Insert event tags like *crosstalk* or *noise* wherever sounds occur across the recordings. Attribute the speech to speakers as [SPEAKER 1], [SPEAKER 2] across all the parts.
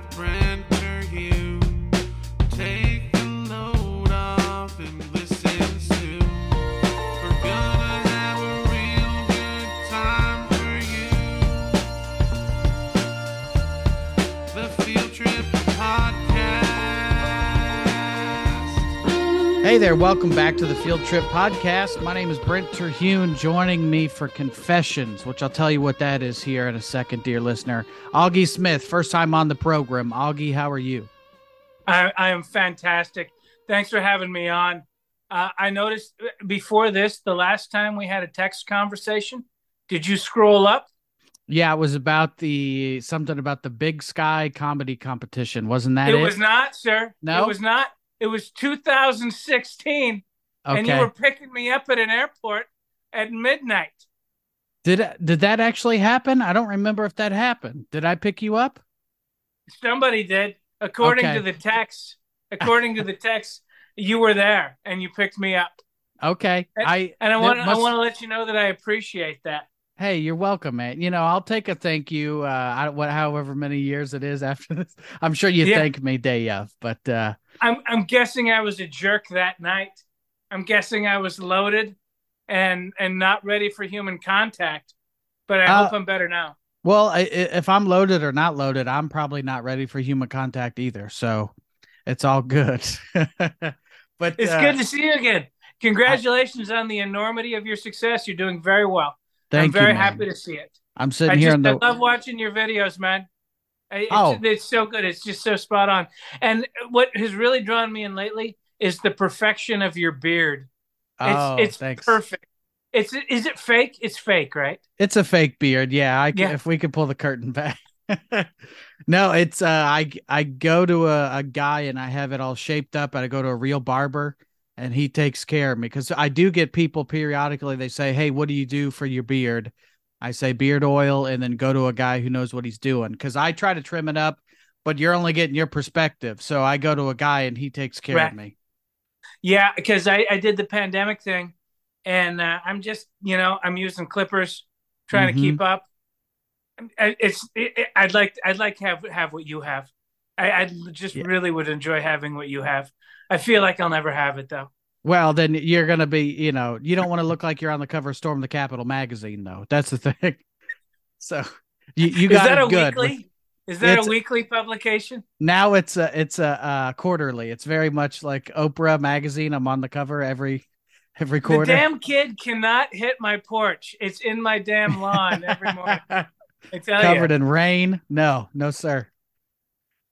[SPEAKER 1] with Brent
[SPEAKER 2] Hey there, welcome back to the Field Trip Podcast. My name is Brent Terhune. Joining me for Confessions, which I'll tell you what that is here in a second, dear listener. Auggie Smith, first time on the program. Auggie, how are you?
[SPEAKER 3] I, I am fantastic. Thanks for having me on. Uh, I noticed before this, the last time we had a text conversation, did you scroll up?
[SPEAKER 2] Yeah, it was about the something about the Big Sky comedy competition, wasn't that
[SPEAKER 3] it,
[SPEAKER 2] it?
[SPEAKER 3] was not, sir.
[SPEAKER 2] No?
[SPEAKER 3] It was not. It was 2016, and you were picking me up at an airport at midnight.
[SPEAKER 2] Did did that actually happen? I don't remember if that happened. Did I pick you up?
[SPEAKER 3] Somebody did, according
[SPEAKER 2] Okay.
[SPEAKER 3] to the text. According to the text, you were there and you picked me up.
[SPEAKER 2] Okay.
[SPEAKER 3] And-
[SPEAKER 2] I
[SPEAKER 3] And I want I
[SPEAKER 2] must-
[SPEAKER 3] want to let you know that I appreciate that.
[SPEAKER 2] Hey, you're welcome, man. You know, I'll take a thank you. Uh, I, what, however many years it is after this, I'm sure you
[SPEAKER 3] Yeah.
[SPEAKER 2] thank me day of. But uh,
[SPEAKER 3] I'm I'm guessing I was a jerk that night. I'm guessing I was loaded and and not ready for human contact. But I
[SPEAKER 2] Uh,
[SPEAKER 3] hope I'm better now.
[SPEAKER 2] well, I, I- if I'm loaded or not loaded, I'm probably not ready for human contact either. So it's all good. *laughs* but
[SPEAKER 3] It's
[SPEAKER 2] uh,
[SPEAKER 3] good to see you again. Congratulations on the enormity of your success. You're doing very well.
[SPEAKER 2] Thank
[SPEAKER 3] I'm very
[SPEAKER 2] you,
[SPEAKER 3] happy to see it.
[SPEAKER 2] I'm sitting
[SPEAKER 3] I
[SPEAKER 2] here
[SPEAKER 3] just
[SPEAKER 2] the.
[SPEAKER 3] I love watching your videos, man. It's,
[SPEAKER 2] Oh.
[SPEAKER 3] it's so good. It's just so spot on. And what has really drawn me in lately is the perfection of your beard. It's
[SPEAKER 2] oh,
[SPEAKER 3] it's
[SPEAKER 2] thanks.
[SPEAKER 3] perfect. It's is it fake? It's fake, right?
[SPEAKER 2] It's a fake beard. Yeah, I c-
[SPEAKER 3] Yeah.
[SPEAKER 2] if we could pull the curtain back. *laughs* no, it's uh I I go to a, a guy and I have it all shaped up and I go to a real barber and he takes care of me because I do get people periodically they say, "Hey, what do you do for your beard?" I say beard oil and then go to a guy who knows what he's doing cuz I try to trim it up, but you're only getting your perspective. So I go to a guy and he takes care
[SPEAKER 3] Right.
[SPEAKER 2] of me.
[SPEAKER 3] Yeah, because I, I did the pandemic thing, and uh, I'm just you know I'm using clippers, trying
[SPEAKER 2] Mhm.
[SPEAKER 3] to keep up. I- It's it, it- I'd like I'd like to have have what you have. I I just
[SPEAKER 2] Yeah.
[SPEAKER 3] really would enjoy having what you have. I feel like I'll never have it though.
[SPEAKER 2] Well, then you're gonna be, you know, you don't want to look like you're on the cover of Storm the Capitol magazine, though. That's the *laughs* thing. So you you
[SPEAKER 3] Is
[SPEAKER 2] got
[SPEAKER 3] that
[SPEAKER 2] it
[SPEAKER 3] a
[SPEAKER 2] good.
[SPEAKER 3] weekly? Is that
[SPEAKER 2] It's-
[SPEAKER 3] a weekly publication?
[SPEAKER 2] Now it's a it's a uh, quarterly. It's very much like Oprah magazine. I'm on the cover every every quarter.
[SPEAKER 3] The damn kid cannot hit my porch. It's in my damn lawn every morning. *laughs* I tell
[SPEAKER 2] covered
[SPEAKER 3] you.
[SPEAKER 2] in rain. No, no, sir.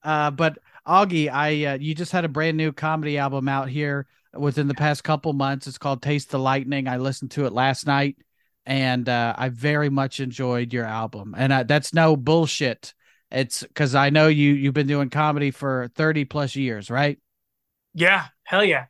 [SPEAKER 2] Uh, but Auggie, I uh, you just had a brand new comedy album out here within the past couple months. It's called Taste the Lightning. I listened to it last night, and uh, I very much enjoyed your album. And uh, that's no bullshit. It's because I know you you've been doing comedy for thirty plus years, right?
[SPEAKER 3] Yeah, hell yeah.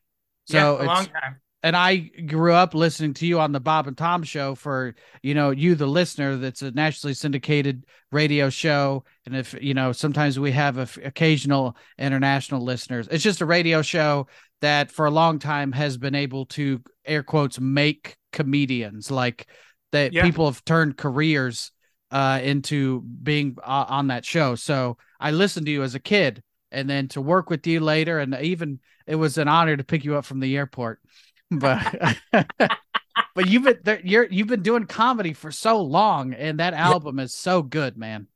[SPEAKER 2] So
[SPEAKER 3] yeah, a long time.
[SPEAKER 2] and I grew up listening to you on the Bob and Tom show for, you know, you, the listener, that's a nationally syndicated radio show. And if, you know, sometimes we have a f- occasional international listeners, it's just a radio show that for a long time has been able to air quotes make comedians like that
[SPEAKER 3] Yeah.
[SPEAKER 2] people have turned careers uh, into being uh, on that show. So I listened to you as a kid and then to work with you later. And even it was an honor to pick you up from the airport *laughs* but *laughs* but you've been there, you're you've been doing comedy for so long and that album is so good man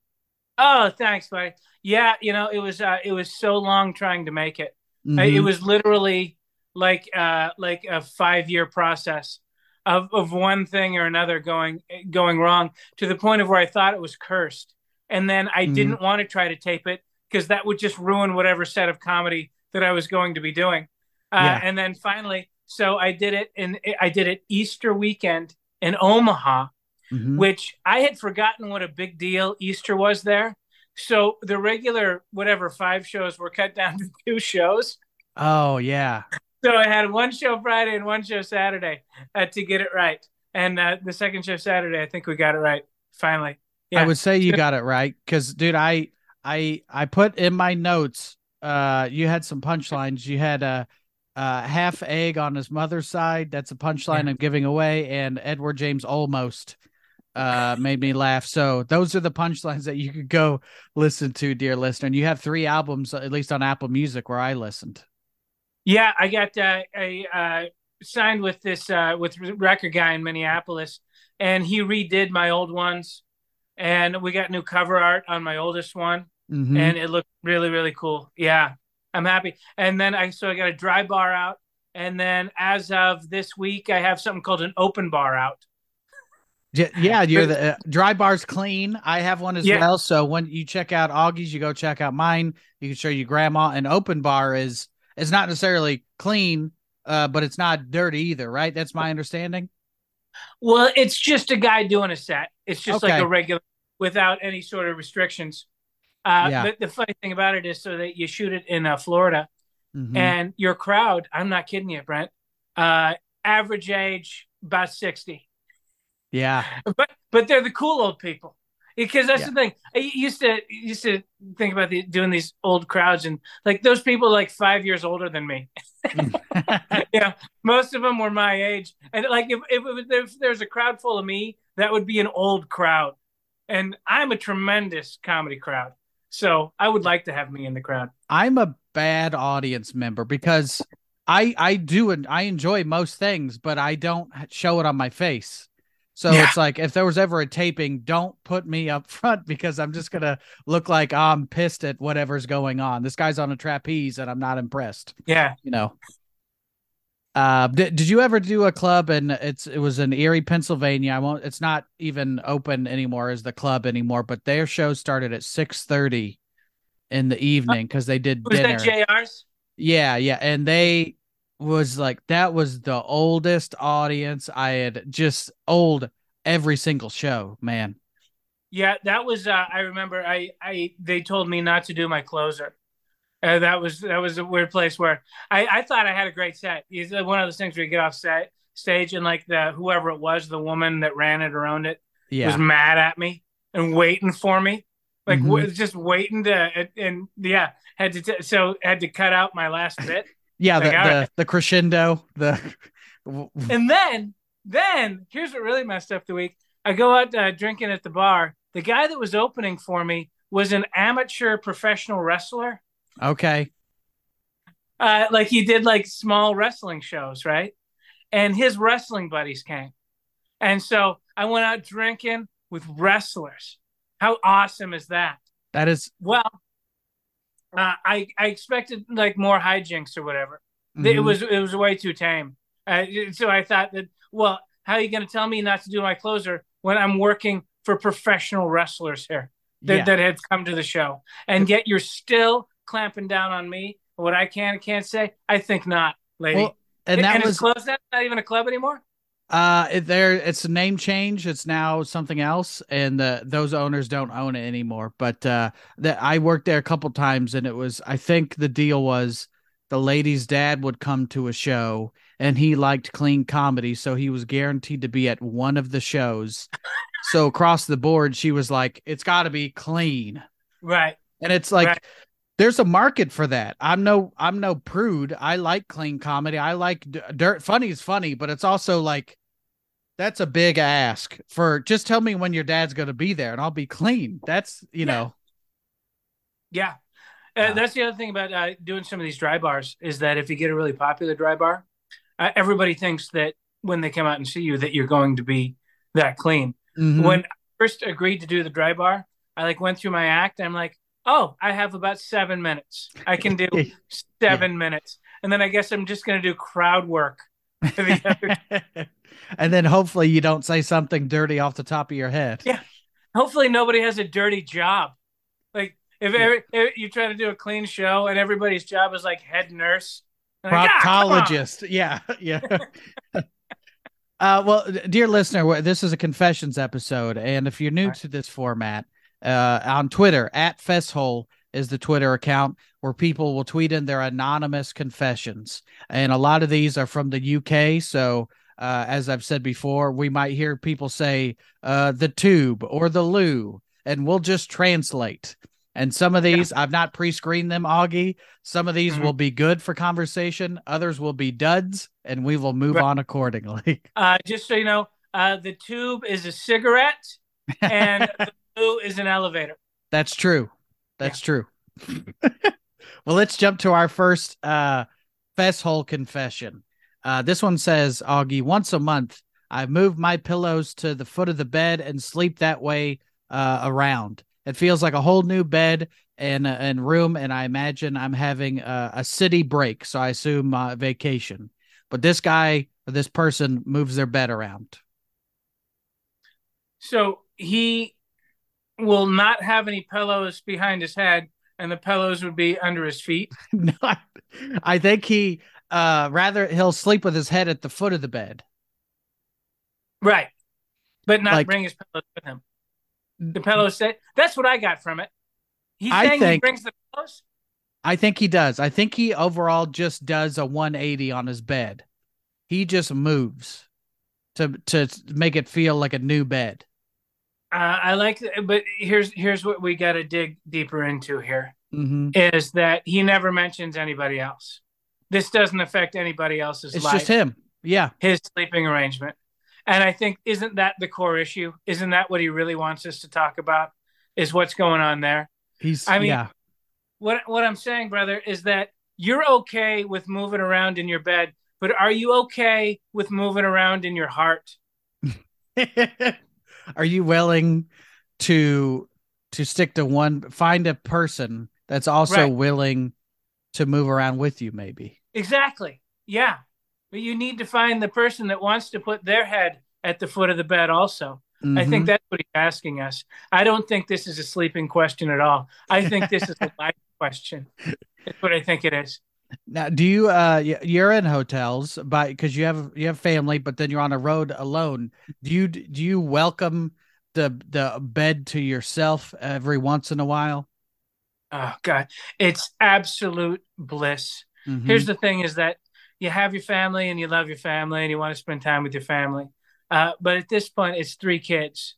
[SPEAKER 3] Oh, thanks, buddy. Yeah, you know, it was uh, it was so long trying to make it. I- It was literally like uh, like a five year process of of one thing or another going going wrong to the point of where I thought it was cursed, and then I
[SPEAKER 2] Mhm.
[SPEAKER 3] didn't want to try to tape it because that would just ruin whatever set of comedy that I was going to be doing. Uh,
[SPEAKER 2] Yeah.
[SPEAKER 3] And then finally, so I did it, and I did it Easter weekend in Omaha,
[SPEAKER 2] Mhm.
[SPEAKER 3] which I had forgotten what a big deal Easter was there. So the regular whatever five shows were cut down *laughs* to two shows.
[SPEAKER 2] oh yeah
[SPEAKER 3] So I had one show Friday and one show Saturday uh, to get it right. And uh, the second show Saturday, I think we got it right finally. Yeah.
[SPEAKER 2] i would say you got it right because dude i i i put in my notes uh you had some punchlines you had a uh half egg on his mother's side that's a punchline
[SPEAKER 3] Yeah.
[SPEAKER 2] i'm giving away and edward james almost uh made me laugh. So those are the punchlines that you could go listen to, dear listener. And you have three albums, at least on Apple Music, where I listened.
[SPEAKER 3] Yeah, I got uh, a uh, signed with this uh, with record guy in Minneapolis, and he redid my old ones, and we got new cover art on my oldest one,
[SPEAKER 2] Mhm.
[SPEAKER 3] and it looked really really cool. Yeah, I'm happy. And then I so I got a dry bar out, and then as of this week, I have something called an open bar out.
[SPEAKER 2] Yeah, you're the uh, dry bar's clean. I have one as
[SPEAKER 3] Yeah.
[SPEAKER 2] well. So when you check out Auggie's, you go check out mine. You can show your grandma. An open bar is is not necessarily clean, uh, but it's not dirty either, right? That's my understanding.
[SPEAKER 3] Well, it's just a guy doing a set. It's just like a regular without any sort of restrictions. Uh,
[SPEAKER 2] Yeah.
[SPEAKER 3] But the funny thing about it is, so that you shoot it in uh, Florida,
[SPEAKER 2] Mhm.
[SPEAKER 3] and your crowd, I'm not kidding you, Brent, uh, average age about 60.
[SPEAKER 2] Yeah,
[SPEAKER 3] But but they're the cool old people. Because that's
[SPEAKER 2] Yeah.
[SPEAKER 3] the thing. I used to used to think about the, doing these old crowds and like those people like five years older than me. Mm. *laughs* yeah, most of them were my age, and like if if, was, if there's a crowd full of me, that would be an old crowd, and I'm a tremendous comedy crowd, so I would like to have me in the crowd.
[SPEAKER 2] I'm a bad audience member because I I do and I enjoy most things, but I don't show it on my face. So
[SPEAKER 3] Yeah.
[SPEAKER 2] it's like if there was ever a taping, don't put me up *laughs* front because I'm just gonna look like I'm pissed at whatever's going on. This guy's on a trapeze and I'm not impressed.
[SPEAKER 3] Yeah,
[SPEAKER 2] You know. Uh, did, did you ever do a club and it's it was in Erie, Pennsylvania? I won't. It's not even open anymore as the club anymore, but their show started at six thirty in the evening because they did
[SPEAKER 3] was
[SPEAKER 2] dinner.
[SPEAKER 3] that JR's?
[SPEAKER 2] Yeah, yeah, and they was like that was the oldest audience I had just old every single show, man.
[SPEAKER 3] Yeah, that was. Uh, I remember. I, I they told me not to do my closer. Uh, that was that was a weird place where I, I thought I had a great set. It's one of those things where you get off set stage and like the whoever it was, the woman that ran it or owned it, was mad at me and waiting for me, like
[SPEAKER 2] Mhm.
[SPEAKER 3] w- just waiting to and, and yeah, had to t- so had to cut out my last bit.
[SPEAKER 2] Yeah, the the, the crescendo, the *laughs*
[SPEAKER 3] And then, then here's what really messed up the week. I go out uh, drinking at the bar. The guy that was opening for me was an amateur professional wrestler.
[SPEAKER 2] okay,
[SPEAKER 3] Uh, like he did like small wrestling shows, right? And his wrestling buddies came. And so I went out drinking with wrestlers. How awesome is that?
[SPEAKER 2] that is
[SPEAKER 3] Well, uh, I I expected like more hijinks or whatever. It
[SPEAKER 2] mhm.
[SPEAKER 3] was it was way too tame. Uh, so I thought that, well, how are you going to tell me not to do my closer when I'm working for professional wrestlers here that,
[SPEAKER 2] yeah.
[SPEAKER 3] that had come to the show, and yet you're still clamping down on me? What I can and can't say? I think not, lady.
[SPEAKER 2] Well, and that
[SPEAKER 3] and
[SPEAKER 2] was
[SPEAKER 3] it's closed. That's not even a club anymore.
[SPEAKER 2] Uh, it, there it's a name change. It's now something else, and the those owners don't own it anymore. But uh, that I worked there a couple times, and it was I think the deal was the lady's dad would come to a show, and he liked clean comedy, so he was guaranteed to be at one of the shows. so across the board, she was like, "It's got to be clean,"
[SPEAKER 3] Right.
[SPEAKER 2] and it's like.
[SPEAKER 3] Right.
[SPEAKER 2] There's a market for that. I'm no, I'm no prude. I like clean comedy. I like d- dirt. Funny is funny, but it's also like that's a big ask for just tell me when your dad's going to be there and I'll be clean. That's, you
[SPEAKER 3] Yeah.
[SPEAKER 2] know,
[SPEAKER 3] Yeah. Uh,
[SPEAKER 2] Wow.
[SPEAKER 3] That's the other thing about uh, doing some of these dry bars is that if you get a really popular dry bar, uh, everybody thinks that when they come out and see you that you're going to be that clean.
[SPEAKER 2] mhm.
[SPEAKER 3] When I first agreed to do the dry bar, I like went through my act. I'm like, oh, I have about seven minutes. I can do *laughs* seven minutes, and then I guess I'm just going to do crowd work. *laughs* for the other-
[SPEAKER 2] and then hopefully you don't say something dirty off the top of your head.
[SPEAKER 3] Yeah. Hopefully, nobody has a dirty job. Like if, every, if you try to do a clean show and everybody's job is like head nurse, like, "Ah, come on."
[SPEAKER 2] Proctologist. yeah. *laughs* Yeah. *laughs* uh, well, dear listener, this is a confessions episode. And if you're new
[SPEAKER 3] Right.
[SPEAKER 2] to this format, uh, on Twitter, at FessHole is the Twitter account where people will tweet in their anonymous confessions. And a lot of these are from the UK. So, uh, as I've said before, we might hear people say uh, the tube or the loo, and we'll just translate. And some of these, I've not pre screened them, Auggie. Some of these
[SPEAKER 3] Mhm.
[SPEAKER 2] will be good for conversation, others will be duds, and we will move
[SPEAKER 3] Right.
[SPEAKER 2] on accordingly. *laughs*
[SPEAKER 3] Uh, just so you know, uh, the tube is a cigarette, and the *laughs* blue is an elevator.
[SPEAKER 2] That's true. That's true. *laughs* well, let's jump to our first uh fess hole confession. Uh this one says, Auggie, once a month I move my pillows to the foot of the bed and sleep that way uh around. It feels like a whole new bed and uh, and room and I imagine I'm having a, a city break, so I assume uh, vacation. But this guy or this person moves their bed around.
[SPEAKER 3] So he will not have any pillows behind his head, and the pillows would be under his feet. *laughs*
[SPEAKER 2] no, I, I think he uh rather he'll sleep with his head at the foot of the bed.
[SPEAKER 3] Right. But not
[SPEAKER 2] Like-
[SPEAKER 3] bring his pillows with him. The pillows say that's what I got from it. He's
[SPEAKER 2] I
[SPEAKER 3] saying he brings the pillows.
[SPEAKER 2] I think he does. I think he overall just does a 180 on his bed. He just moves to to make it feel like a new bed.
[SPEAKER 3] Uh, I like, but here's here's what we got to dig deeper into here
[SPEAKER 2] hmm
[SPEAKER 3] is that he never mentions anybody else. This doesn't affect anybody else's life.
[SPEAKER 2] It's
[SPEAKER 3] life.
[SPEAKER 2] just him. Yeah.
[SPEAKER 3] his sleeping arrangement. And I think isn't that the core issue? Isn't that what he really wants us to talk about? Is what's going on there?
[SPEAKER 2] He's
[SPEAKER 3] I mean-
[SPEAKER 2] yeah.
[SPEAKER 3] What what I'm saying, brother, is that you're okay with moving around in your bed, but are you okay with moving around in your heart? *laughs*
[SPEAKER 2] Are you willing to to stick to one find a person that's also
[SPEAKER 3] Right.
[SPEAKER 2] willing to move around with you maybe?
[SPEAKER 3] Exactly. Yeah. But you need to find the person that wants to put their head at the foot of the bed also. I think
[SPEAKER 2] Mhm.
[SPEAKER 3] that's what he's asking us. I don't think this is a sleeping question at all. I think this is a *laughs* life question. That's what I think it is.
[SPEAKER 2] Now, do you uh you're in hotels by because you have you have family, but then you're on a road alone. Do you do you welcome the the bed to yourself every once in a while?
[SPEAKER 3] Oh God, it's absolute bliss.
[SPEAKER 2] Mhm.
[SPEAKER 3] Here's the thing: is that you have your family and you love your family and you want to spend time with your family. Uh, but at this point, it's three kids,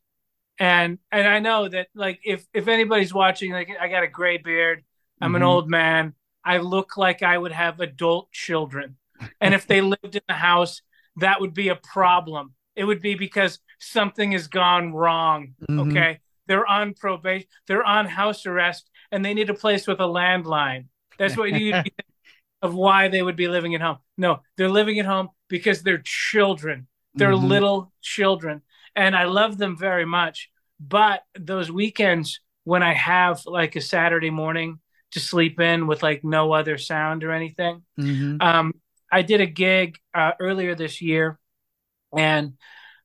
[SPEAKER 3] and and I know that like if if anybody's watching, like I got a gray beard, I'm an
[SPEAKER 2] Mhm.
[SPEAKER 3] old man, I look like I would have adult children, and if they *laughs* lived in the house, that would be a problem. It would be because something has gone wrong.
[SPEAKER 2] Mhm.
[SPEAKER 3] Okay. They're on probation, they're on house arrest, and they need a place with a landline. That's what you *laughs* of why they would be living at home. No, they're living at home because they're children. They're
[SPEAKER 2] Mhm.
[SPEAKER 3] little children. And I love them very much. But those weekends when I have like a Saturday morning to sleep in with like no other sound or anything,
[SPEAKER 2] Mhm.
[SPEAKER 3] um, I did a gig uh, earlier this year, and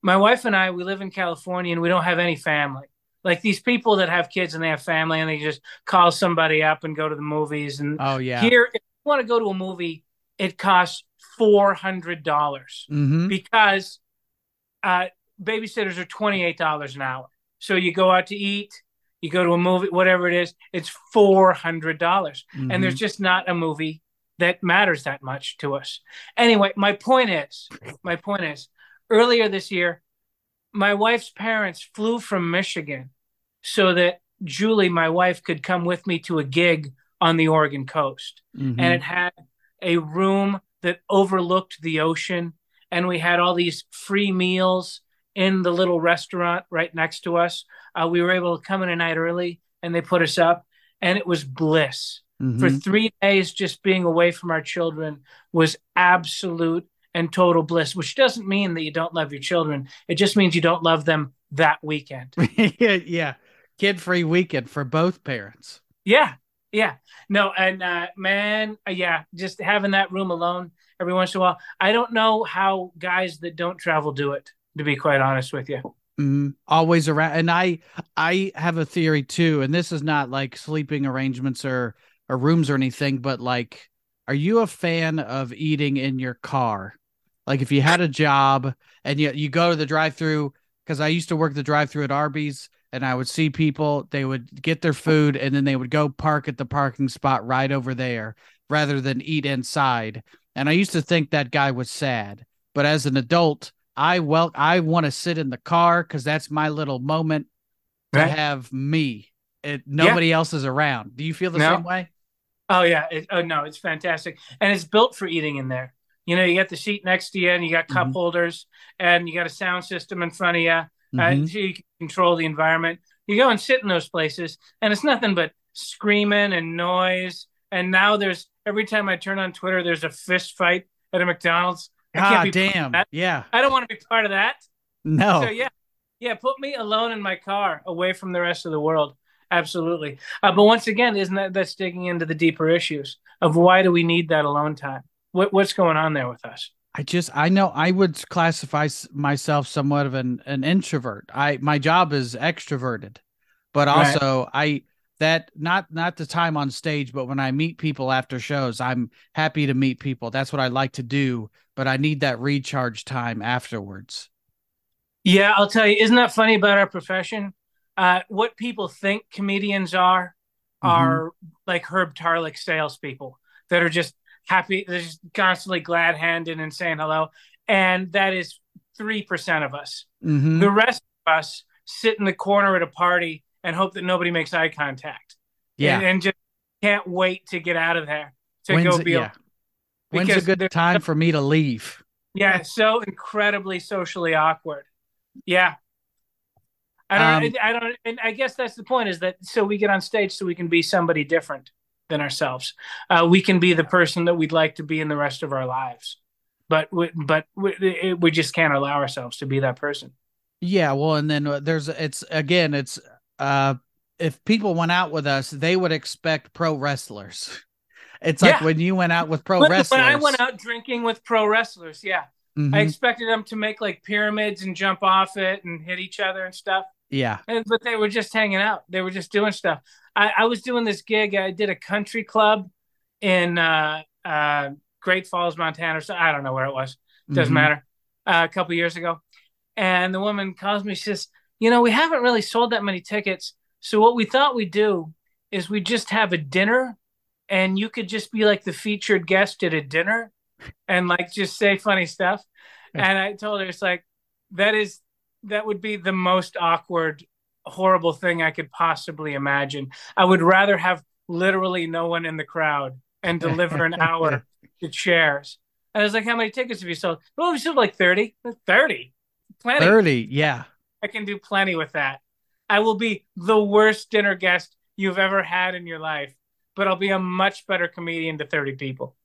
[SPEAKER 3] my wife and I we live in California and we don't have any family. Like these people that have kids and they have family and they just call somebody up and go to the movies. And
[SPEAKER 2] Oh yeah.
[SPEAKER 3] here, you want to go to a movie, it costs four hundred dollars
[SPEAKER 2] hmm
[SPEAKER 3] because uh, babysitters are twenty eight dollars an hour. So you go out to eat, you go to a movie, whatever it is, it's four hundred dollars
[SPEAKER 2] Mm-hmm.
[SPEAKER 3] and there's just not a movie that matters that much to us. Anyway, my point is, my point is, earlier this year, my wife's parents flew from Michigan so that Julie, my wife, could come with me to a gig on the Oregon coast,
[SPEAKER 2] Mhm.
[SPEAKER 3] and it had a room that overlooked the ocean, and we had all these free meals in the little restaurant right next to us. Uh, we were able to come in a night early, and they put us up, and it was bliss
[SPEAKER 2] Mhm.
[SPEAKER 3] for three days just being away from our children was absolute and total bliss which doesn't mean that you don't love your children it just means you don't love them that weekend *laughs*
[SPEAKER 2] yeah, yeah. Kid free weekend for both parents.
[SPEAKER 3] yeah yeah no and uh man uh, yeah just having that room alone every once in a while i don't know how guys that don't travel do it to be quite honest with you
[SPEAKER 2] Mhm. Always around. And I I have a theory too, and this is not like sleeping arrangements or or rooms or anything, but like, are you a fan of eating in your car? Like if you had a job and you you go to the drive through, because I used to work the drive through at Arby's and I would see people, they would get their food and then they would go park at the parking spot right over there rather than eat inside. And I used to think that guy was sad. But as an adult, I well I want to sit in the car because that's my little moment to have me. It, nobody else is around. Do you feel the
[SPEAKER 3] No.
[SPEAKER 2] same way?
[SPEAKER 3] Oh yeah, it, oh no, it's fantastic, and it's built for eating in there. You know, you got the seat next to you, and you got cup
[SPEAKER 2] Mhm.
[SPEAKER 3] holders, and you got a sound system in front of you, uh,
[SPEAKER 2] Mhm.
[SPEAKER 3] so you can control the environment. You go and sit in those places, and it's nothing but screaming and noise. And now there's every time I turn on Twitter, there's a fist fight at a McDonald's. I be
[SPEAKER 2] damn. Yeah.
[SPEAKER 3] I don't want to be part of that.
[SPEAKER 2] No.
[SPEAKER 3] So yeah, yeah, put me alone in my car, away from the rest of the world. Absolutely. Uh, but once again, isn't that that's digging into the deeper issues of why do we need that alone time? What what's going on there with us?
[SPEAKER 2] I just I know I would classify myself somewhat of an an introvert. I my job is extroverted, but
[SPEAKER 3] Right.
[SPEAKER 2] also I that not not the time on stage, but when I meet people after shows, I'm happy to meet people. That's what I like to do, but I need that recharge time afterwards.
[SPEAKER 3] Yeah, I'll tell you. Isn't that funny about our profession? Uh, what people think comedians are
[SPEAKER 2] Mhm.
[SPEAKER 3] are like Herb Tarlek salespeople that are just happy, they're just constantly glad handed and saying hello. And that is three percent of us.
[SPEAKER 2] Mhm.
[SPEAKER 3] The rest of us sit in the corner at a party and hope that nobody makes eye contact.
[SPEAKER 2] Yeah.
[SPEAKER 3] and, and just can't wait to get out of there to
[SPEAKER 2] When's
[SPEAKER 3] go be
[SPEAKER 2] yeah. When's a good time for me to leave?
[SPEAKER 3] yeah so incredibly socially awkward yeah i don't
[SPEAKER 2] Um,
[SPEAKER 3] i don't and i guess that's the point is that so we get on stage so we can be somebody different than ourselves uh, we can be the person that we'd like to be in the rest of our lives but we, but we, we just can't allow ourselves to be that person
[SPEAKER 2] Yeah, well, and then uh, there's it's again, it's uh if people went out with us, they would expect pro wrestlers. *laughs* It's like
[SPEAKER 3] Yeah.
[SPEAKER 2] when you went out with pro
[SPEAKER 3] when,
[SPEAKER 2] wrestlers.
[SPEAKER 3] when i went out drinking with pro wrestlers yeah
[SPEAKER 2] Mhm.
[SPEAKER 3] i expected them to make like pyramids and jump off it and hit each other and stuff
[SPEAKER 2] yeah.
[SPEAKER 3] And- but they were just hanging out. They were just doing stuff. I, I was doing this gig. I did a country club in uh, uh, Great Falls, Montana. So I don't know where it was. Doesn't
[SPEAKER 2] Mhm.
[SPEAKER 3] matter. Uh, a couple years ago, and the woman calls me. She says, "You know, we haven't really sold that many tickets. So what we thought we'd do is we just have a dinner, and you could just be like the featured guest at a dinner, and like just say funny stuff." And I told her, "It's like that is that would be the most awkward, horrible thing I could possibly imagine. I would rather have literally no one in the crowd and deliver an hour *laughs* to chairs. And I was like, how many tickets have you sold? Well, we sold like 30. 30. Plenty.
[SPEAKER 2] 30. Yeah.
[SPEAKER 3] I can do plenty with that. I will be the worst dinner guest you've ever had in your life, but I'll be a much better comedian to 30 people.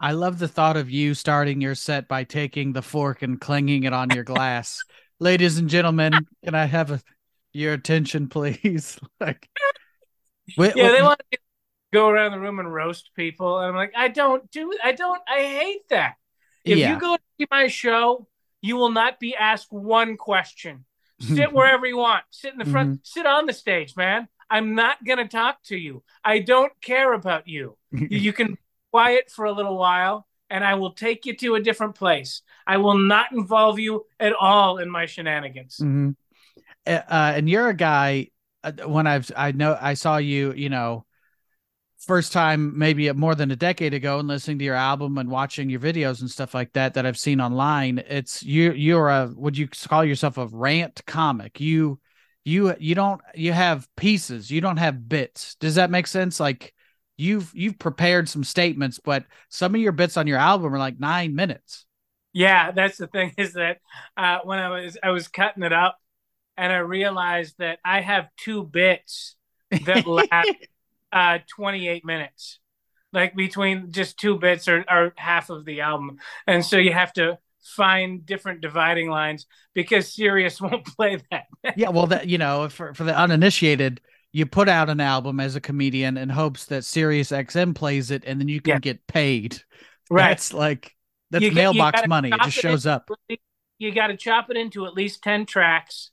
[SPEAKER 2] I love the thought of you starting your set by taking the fork and clanging it on your glass. *laughs* Ladies and gentlemen, can I have a, your attention, *laughs* please? like, *laughs* Wait,
[SPEAKER 3] Yeah,
[SPEAKER 2] wait,
[SPEAKER 3] they want to go around the room and roast people. And I'm like, I don't do I don't I hate that. If
[SPEAKER 2] yeah.
[SPEAKER 3] you go to see my show, you will not be asked one question. *laughs* Sit wherever you want. Sit in the front.
[SPEAKER 2] Mm-hmm.
[SPEAKER 3] Sit on the stage, man. I'm not going to talk to you. I don't care about you. You can be quiet for a little while and I will take you to a different place. I will not involve you at all in my shenanigans.
[SPEAKER 2] Mhm. Uh, uh, and you're a guy. Uh, when I've I know I saw you, you know, first time maybe more than a decade ago, and listening to your album and watching your videos and stuff like that that I've seen online. It's you. You're a would you call yourself a rant comic? You, you, you don't. You have pieces. You don't have bits. Does that make sense? Like you've you've prepared some statements, but some of your bits on your album are like nine minutes.
[SPEAKER 3] Yeah, that's the thing *laughs* is that uh, when I was I was cutting it up, and I realized that I have two bits that *laughs* last uh, 28 minutes, like between just two bits or, or half of the album, and so you have to find different dividing lines because Sirius *laughs* won't play that.
[SPEAKER 2] yeah, well, that you know, for for the uninitiated, you put out an album as a comedian in hopes that Sirius XM plays it, and then you can
[SPEAKER 3] Yeah.
[SPEAKER 2] get paid.
[SPEAKER 3] Right.
[SPEAKER 2] That's like that's
[SPEAKER 3] You get- you
[SPEAKER 2] mailbox money. It just
[SPEAKER 3] it
[SPEAKER 2] shows up.
[SPEAKER 3] you got to chop it into at least 10 tracks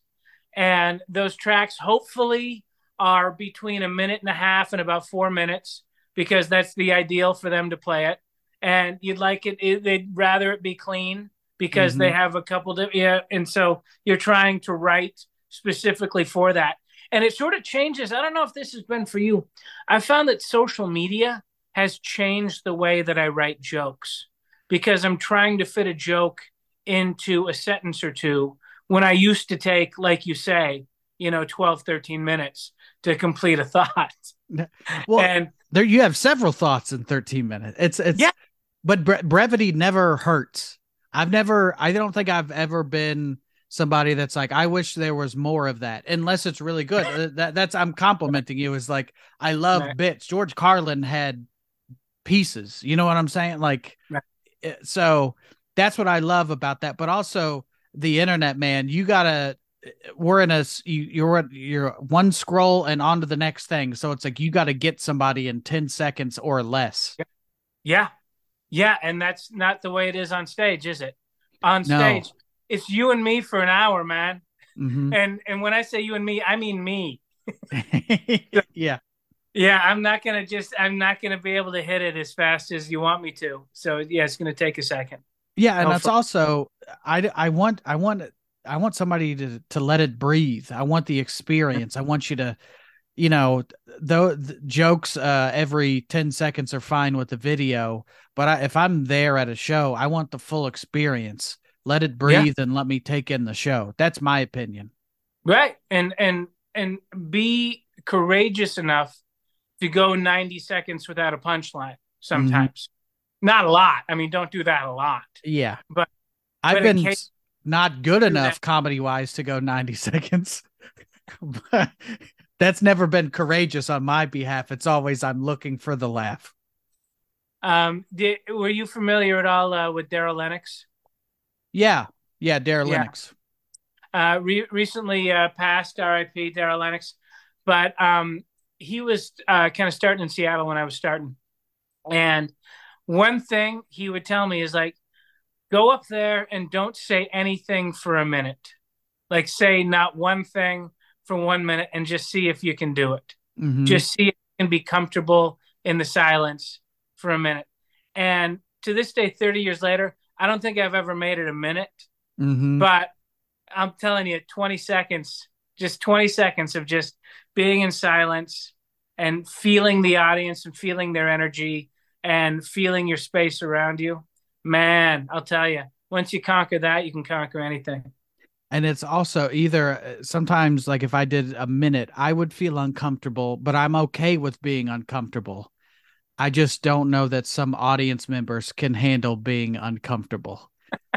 [SPEAKER 3] and those tracks hopefully are between a minute and a half and about four minutes because that's the ideal for them to play it. And you'd like it, it they'd rather it be clean because they mm-hmm. have a couple of yeah and so you're trying to write specifically for that. And it sort of changes i don't know if this has been for you i found that social media has changed the way that i write jokes because i'm trying to fit a joke into a sentence or two when I used to take, like you say, you know, 12, 13 minutes to complete a thought. *laughs*
[SPEAKER 2] Well,
[SPEAKER 3] and
[SPEAKER 2] there you have several thoughts in 13 minutes. It's it's
[SPEAKER 3] Yeah.
[SPEAKER 2] but bre- brevity never hurts. I've never, I don't think I've ever been somebody that's like, I wish there was more of that, unless it's really good. Uh, that that's I'm complimenting you. Is like I love
[SPEAKER 3] Right.
[SPEAKER 2] bits. George Carlin had pieces. You know what I'm saying? Like,
[SPEAKER 3] Right.
[SPEAKER 2] uh, so that's what I love about that. But also the internet, man. You gotta. We're in a you, you're you're one scroll and on to the next thing. So it's like you got to get somebody in ten seconds or less.
[SPEAKER 3] Yeah. Yeah. And that's not the way it is on stage, is it? On
[SPEAKER 2] No.
[SPEAKER 3] stage, it's you and me for an hour, man.
[SPEAKER 2] Mhm.
[SPEAKER 3] And and when I say you and me, I mean me. *laughs*
[SPEAKER 2] yeah.
[SPEAKER 3] Yeah, I'm not gonna just I'm not gonna be able to hit it as fast as you want me to. So yeah, it's gonna take a second.
[SPEAKER 2] Yeah, and
[SPEAKER 3] Oh,
[SPEAKER 2] that's also I I want I want I want somebody to to let it breathe. I want the experience. I want you to you know though jokes uh every 10 seconds are fine with the video, but I, if I'm there at a show, I want the full experience. Let it breathe and let me take in the show. That's my opinion.
[SPEAKER 3] Right. And and and be courageous enough to go 90 seconds without a punchline sometimes. Not a lot. I mean, don't do that a lot.
[SPEAKER 2] Yeah.
[SPEAKER 3] But-
[SPEAKER 2] I've
[SPEAKER 3] but
[SPEAKER 2] been
[SPEAKER 3] case-
[SPEAKER 2] not good enough comedy wise to go 90 *laughs* seconds. That's never been courageous on my behalf. It's always I'm looking for the laugh.
[SPEAKER 3] Um, did, were you familiar at all uh, with Darryl Lenox?
[SPEAKER 2] Yeah. Yeah, Darryl
[SPEAKER 3] Yeah.
[SPEAKER 2] Lenox.
[SPEAKER 3] uh, re- recently uh, passed RIP Darryl Lenox, but um, he was uh, kind of starting in Seattle when I was starting. And one thing he would tell me is like, go up there and don't say anything for a minute. Like, say not one thing for one minute and just see if you can do it.
[SPEAKER 2] Mhm.
[SPEAKER 3] Just see if you can be comfortable in the silence for a minute. And to this day, 30 years later, I don't think I've ever made it a minute
[SPEAKER 2] Mhm.
[SPEAKER 3] but I'm telling you, 20 seconds, just 20 seconds of just being in silence and feeling the audience and feeling their energy and feeling your space around you. Man, I'll tell you, once you conquer that, you can conquer anything.
[SPEAKER 2] and it's also either uh, sometimes like if I did a minute, I would feel uncomfortable, but I'm okay with being uncomfortable. I just don't know that some audience members can handle being uncomfortable. *laughs*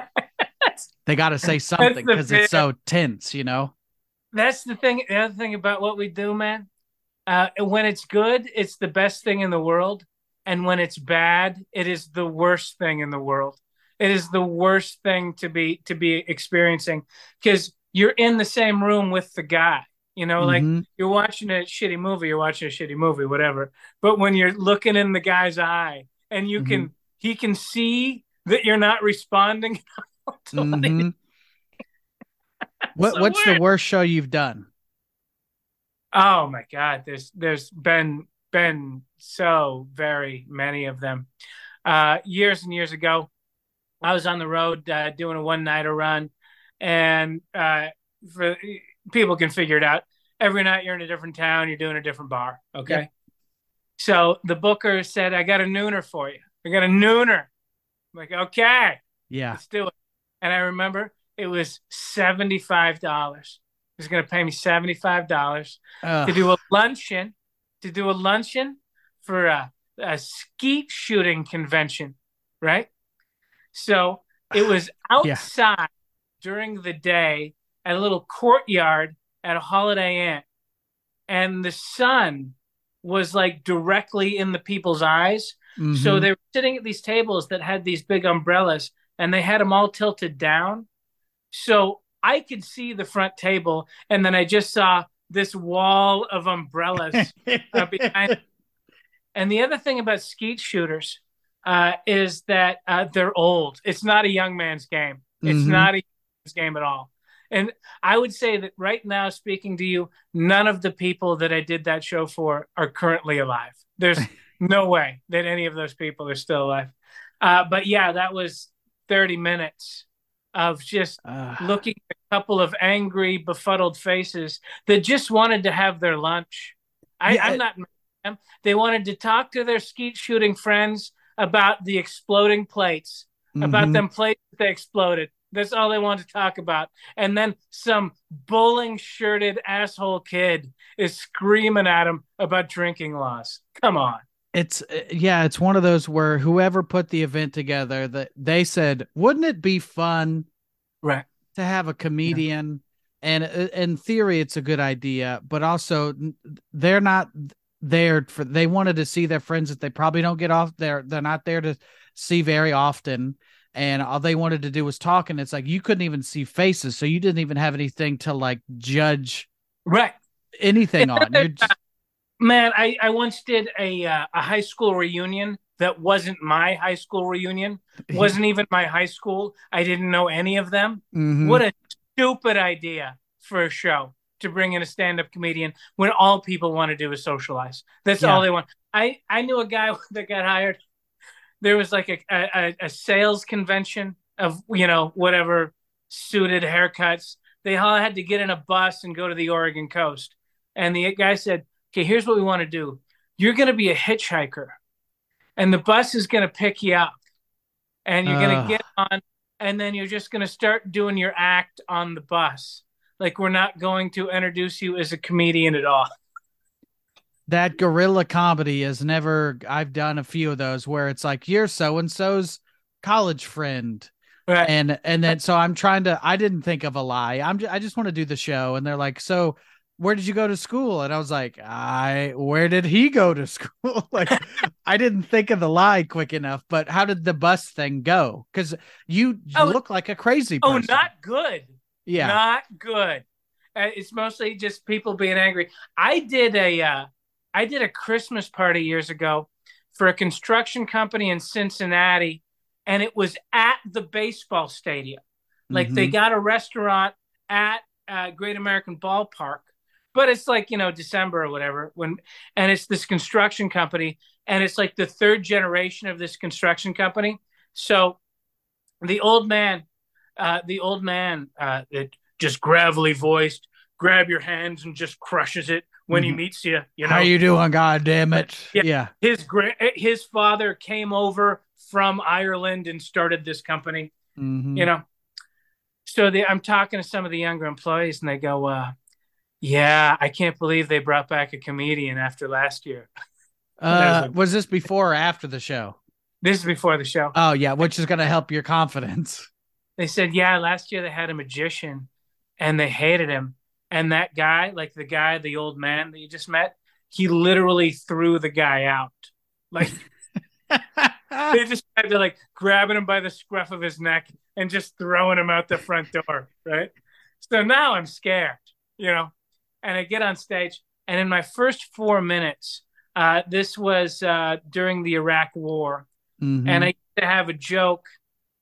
[SPEAKER 2] They got to say something because it's so tense, you know?
[SPEAKER 3] That's the thing. The other thing about what we do, man, uh, when it's good, it's the best thing in the world. And when it's bad, it is the worst thing in the world. It is the worst thing to be to be experiencing because you're in the same room with the guy. You know, like
[SPEAKER 2] Mhm.
[SPEAKER 3] you're watching a shitty movie, you're watching a shitty movie, whatever. But when you're looking in the guy's eye and you can he can see that you're not responding to what he-
[SPEAKER 2] what
[SPEAKER 3] so
[SPEAKER 2] what's
[SPEAKER 3] weird.
[SPEAKER 2] the worst show you've done?
[SPEAKER 3] Oh my God, there's there's been been so very many of them. Uh, years and years ago, I was on the road uh, doing a one nighter run, and uh, for people can figure it out. Every night you're in a different town, you're doing a different bar. Okay. So the booker said, "I got a nooner for you. I got a nooner." I'm like, okay,
[SPEAKER 2] Yeah.
[SPEAKER 3] let's do it. And I remember it was seventy five dollars. He was going to pay me seventy five dollars
[SPEAKER 2] Ugh.
[SPEAKER 3] to do a luncheon, to do a luncheon for a, a skeet shooting convention, right? So it was *sighs*
[SPEAKER 2] Yeah.
[SPEAKER 3] outside during the day at a little courtyard at a Holiday Inn, and the sun was like directly in the people's eyes. So
[SPEAKER 2] Mhm.
[SPEAKER 3] they were sitting at these tables that had these big umbrellas, and they had them all tilted down. So I could see the front table, and then I just saw this wall of umbrellas uh, *laughs* behind. And the other thing about skeet shooters uh, is that uh, they're old. It's not a young man's game. It's
[SPEAKER 2] Mhm.
[SPEAKER 3] not a young man's game at all. And I would say that right now, speaking to you, none of the people that I did that show for are currently alive. There's *laughs* no way that any of those people are still alive. Uh, but yeah, that was 30 minutes of just
[SPEAKER 2] Ugh.
[SPEAKER 3] looking at a couple of angry, befuddled faces that just wanted to have their lunch. I,
[SPEAKER 2] Yeah,
[SPEAKER 3] I'm not mad at them. They wanted to talk to their skeet shooting friends about the exploding plates, about
[SPEAKER 2] Mhm.
[SPEAKER 3] them plates that they exploded. That's all they wanted to talk about. And then some bowling shirted asshole kid is screaming at them about drinking laws. Come on.
[SPEAKER 2] It's uh, yeah, it's one of those where whoever put the event together that they said, wouldn't it be fun
[SPEAKER 3] Right.
[SPEAKER 2] to have a comedian? And uh, in theory, it's a good idea, but also they're not there for. They wanted to see their friends that they probably don't get off. They're they're not there to see very often, and all they wanted to do was talk. And it's like you couldn't even see faces, so you didn't even have anything to like judge
[SPEAKER 3] Right.
[SPEAKER 2] anything on. You're *laughs* just,
[SPEAKER 3] Man, I, I once did a uh, a high school reunion that wasn't my high school reunion. *laughs* Wasn't even my high school. I didn't know any of them.
[SPEAKER 2] Mhm.
[SPEAKER 3] What a stupid idea for a show to bring in a stand-up comedian when all people want to do is socialize. That's
[SPEAKER 2] Yeah.
[SPEAKER 3] all they want. I I knew a guy *laughs* that got hired. There was like a, a a sales convention of you know whatever suited haircuts. They all had to get in a bus and go to the Oregon coast. And the guy said, "Okay, here's what we want to do. You're going to be a hitchhiker, and the bus is going to pick you up, and you're going to get on, and then you're just going to start doing your act on the bus. Like we're not going to introduce you as a comedian at all."
[SPEAKER 2] that guerrilla comedy is never I've done a few of those where it's like you're so and so's college friend
[SPEAKER 3] Right.
[SPEAKER 2] and and then so I'm trying to I didn't think of a lie I'm just, I just want to do the show and they're like so where did you go to school and I was like I where did he go to school *laughs* like I didn't think of the lie quick enough but how did the bus thing go cuz you
[SPEAKER 3] Oh,
[SPEAKER 2] look like a crazy
[SPEAKER 3] oh,
[SPEAKER 2] person
[SPEAKER 3] not good.
[SPEAKER 2] yeah
[SPEAKER 3] not good. Uh, it's mostly just people being angry. I did a uh, I did a Christmas party years ago for a construction company in Cincinnati, and it was at the baseball stadium. Like they
[SPEAKER 2] Mhm.
[SPEAKER 3] got a restaurant at uh, Great American Ballpark, but it's like you know December or whatever when, and it's this construction company, and it's like the third generation of this construction company. So the old man, uh, the old man uh, that just gravelly voiced, grab your hands and just crushes it when he
[SPEAKER 2] Mhm.
[SPEAKER 3] meets you. You know,
[SPEAKER 2] how you doing god damn it
[SPEAKER 3] Yeah.
[SPEAKER 2] yeah
[SPEAKER 3] his gra- his father came over from Ireland and started this company.
[SPEAKER 2] Mhm.
[SPEAKER 3] You know, so the, I'm talking to some of the younger employees, and they go, uh, "Yeah, I can't believe they brought back a comedian after last year." *laughs*
[SPEAKER 2] Uh,
[SPEAKER 3] a-
[SPEAKER 2] was this before or after the show?
[SPEAKER 3] This is before the show.
[SPEAKER 2] Oh yeah, which is going to help your confidence.
[SPEAKER 3] They said, "Yeah, last year they had a magician, and they hated him." And that guy, like the guy, the old man that you just met, he literally threw the guy out. Like *laughs* they just had to like grabbing him by the scruff of his neck and just throwing him out the front door, right? So now I'm scared, you know. And I get on stage, and in my first four minutes, uh, this was uh, during the Iraq War,
[SPEAKER 2] Mhm.
[SPEAKER 3] and I used to have a joke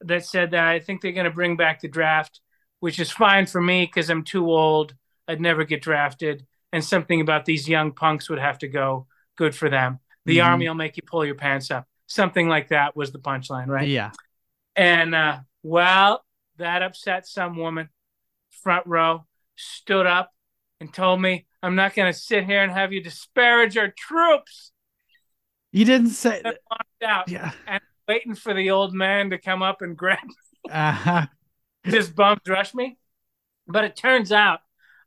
[SPEAKER 3] that said that I think they're going to bring back the draft, which is fine for me because I'm too old. I'd never get drafted, and something about these young punks would have to go. Good for them. The
[SPEAKER 2] Mhm.
[SPEAKER 3] army will make you pull your pants up. Something like that was the punchline, right?
[SPEAKER 2] yeah,
[SPEAKER 3] And uh, well, that upset some woman. Front row stood up and told me, "I'm not going to sit here and have you disparage our troops."
[SPEAKER 2] you didn't say.
[SPEAKER 3] And walked out,
[SPEAKER 2] Yeah,
[SPEAKER 3] waiting for the old man to come up and grab
[SPEAKER 2] uh-huh.
[SPEAKER 3] just bum rush me. But it turns out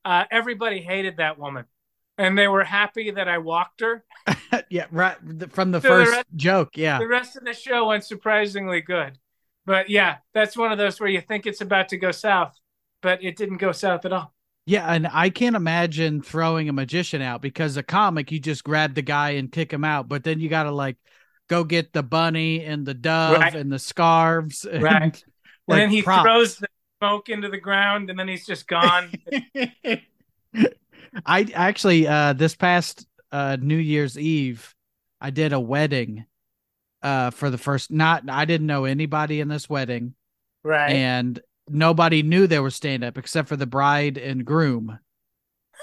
[SPEAKER 3] uh, everybody hated that woman, and they were happy that I walked her. *laughs*
[SPEAKER 2] yeah, right from the
[SPEAKER 3] So the
[SPEAKER 2] first
[SPEAKER 3] rest-
[SPEAKER 2] joke. Yeah,
[SPEAKER 3] The rest of the show went surprisingly good. But yeah, that's one of those where you think it's about to go south, but it didn't go south at all.
[SPEAKER 2] Yeah, and I can't imagine throwing a magician out because a comic you just grab the guy and kick him out, but then you got to like go get the bunny and the dove
[SPEAKER 3] Right.
[SPEAKER 2] and the scarves, and,
[SPEAKER 3] Right. And *laughs*
[SPEAKER 2] like,
[SPEAKER 3] then he
[SPEAKER 2] props.
[SPEAKER 3] throws the smoke into the ground, and then he's just gone. *laughs*
[SPEAKER 2] I actually uh this past uh New Year's Eve I did a wedding uh for the first not I didn't know anybody in this wedding
[SPEAKER 3] right.
[SPEAKER 2] and nobody knew there was stand up except for the bride and groom.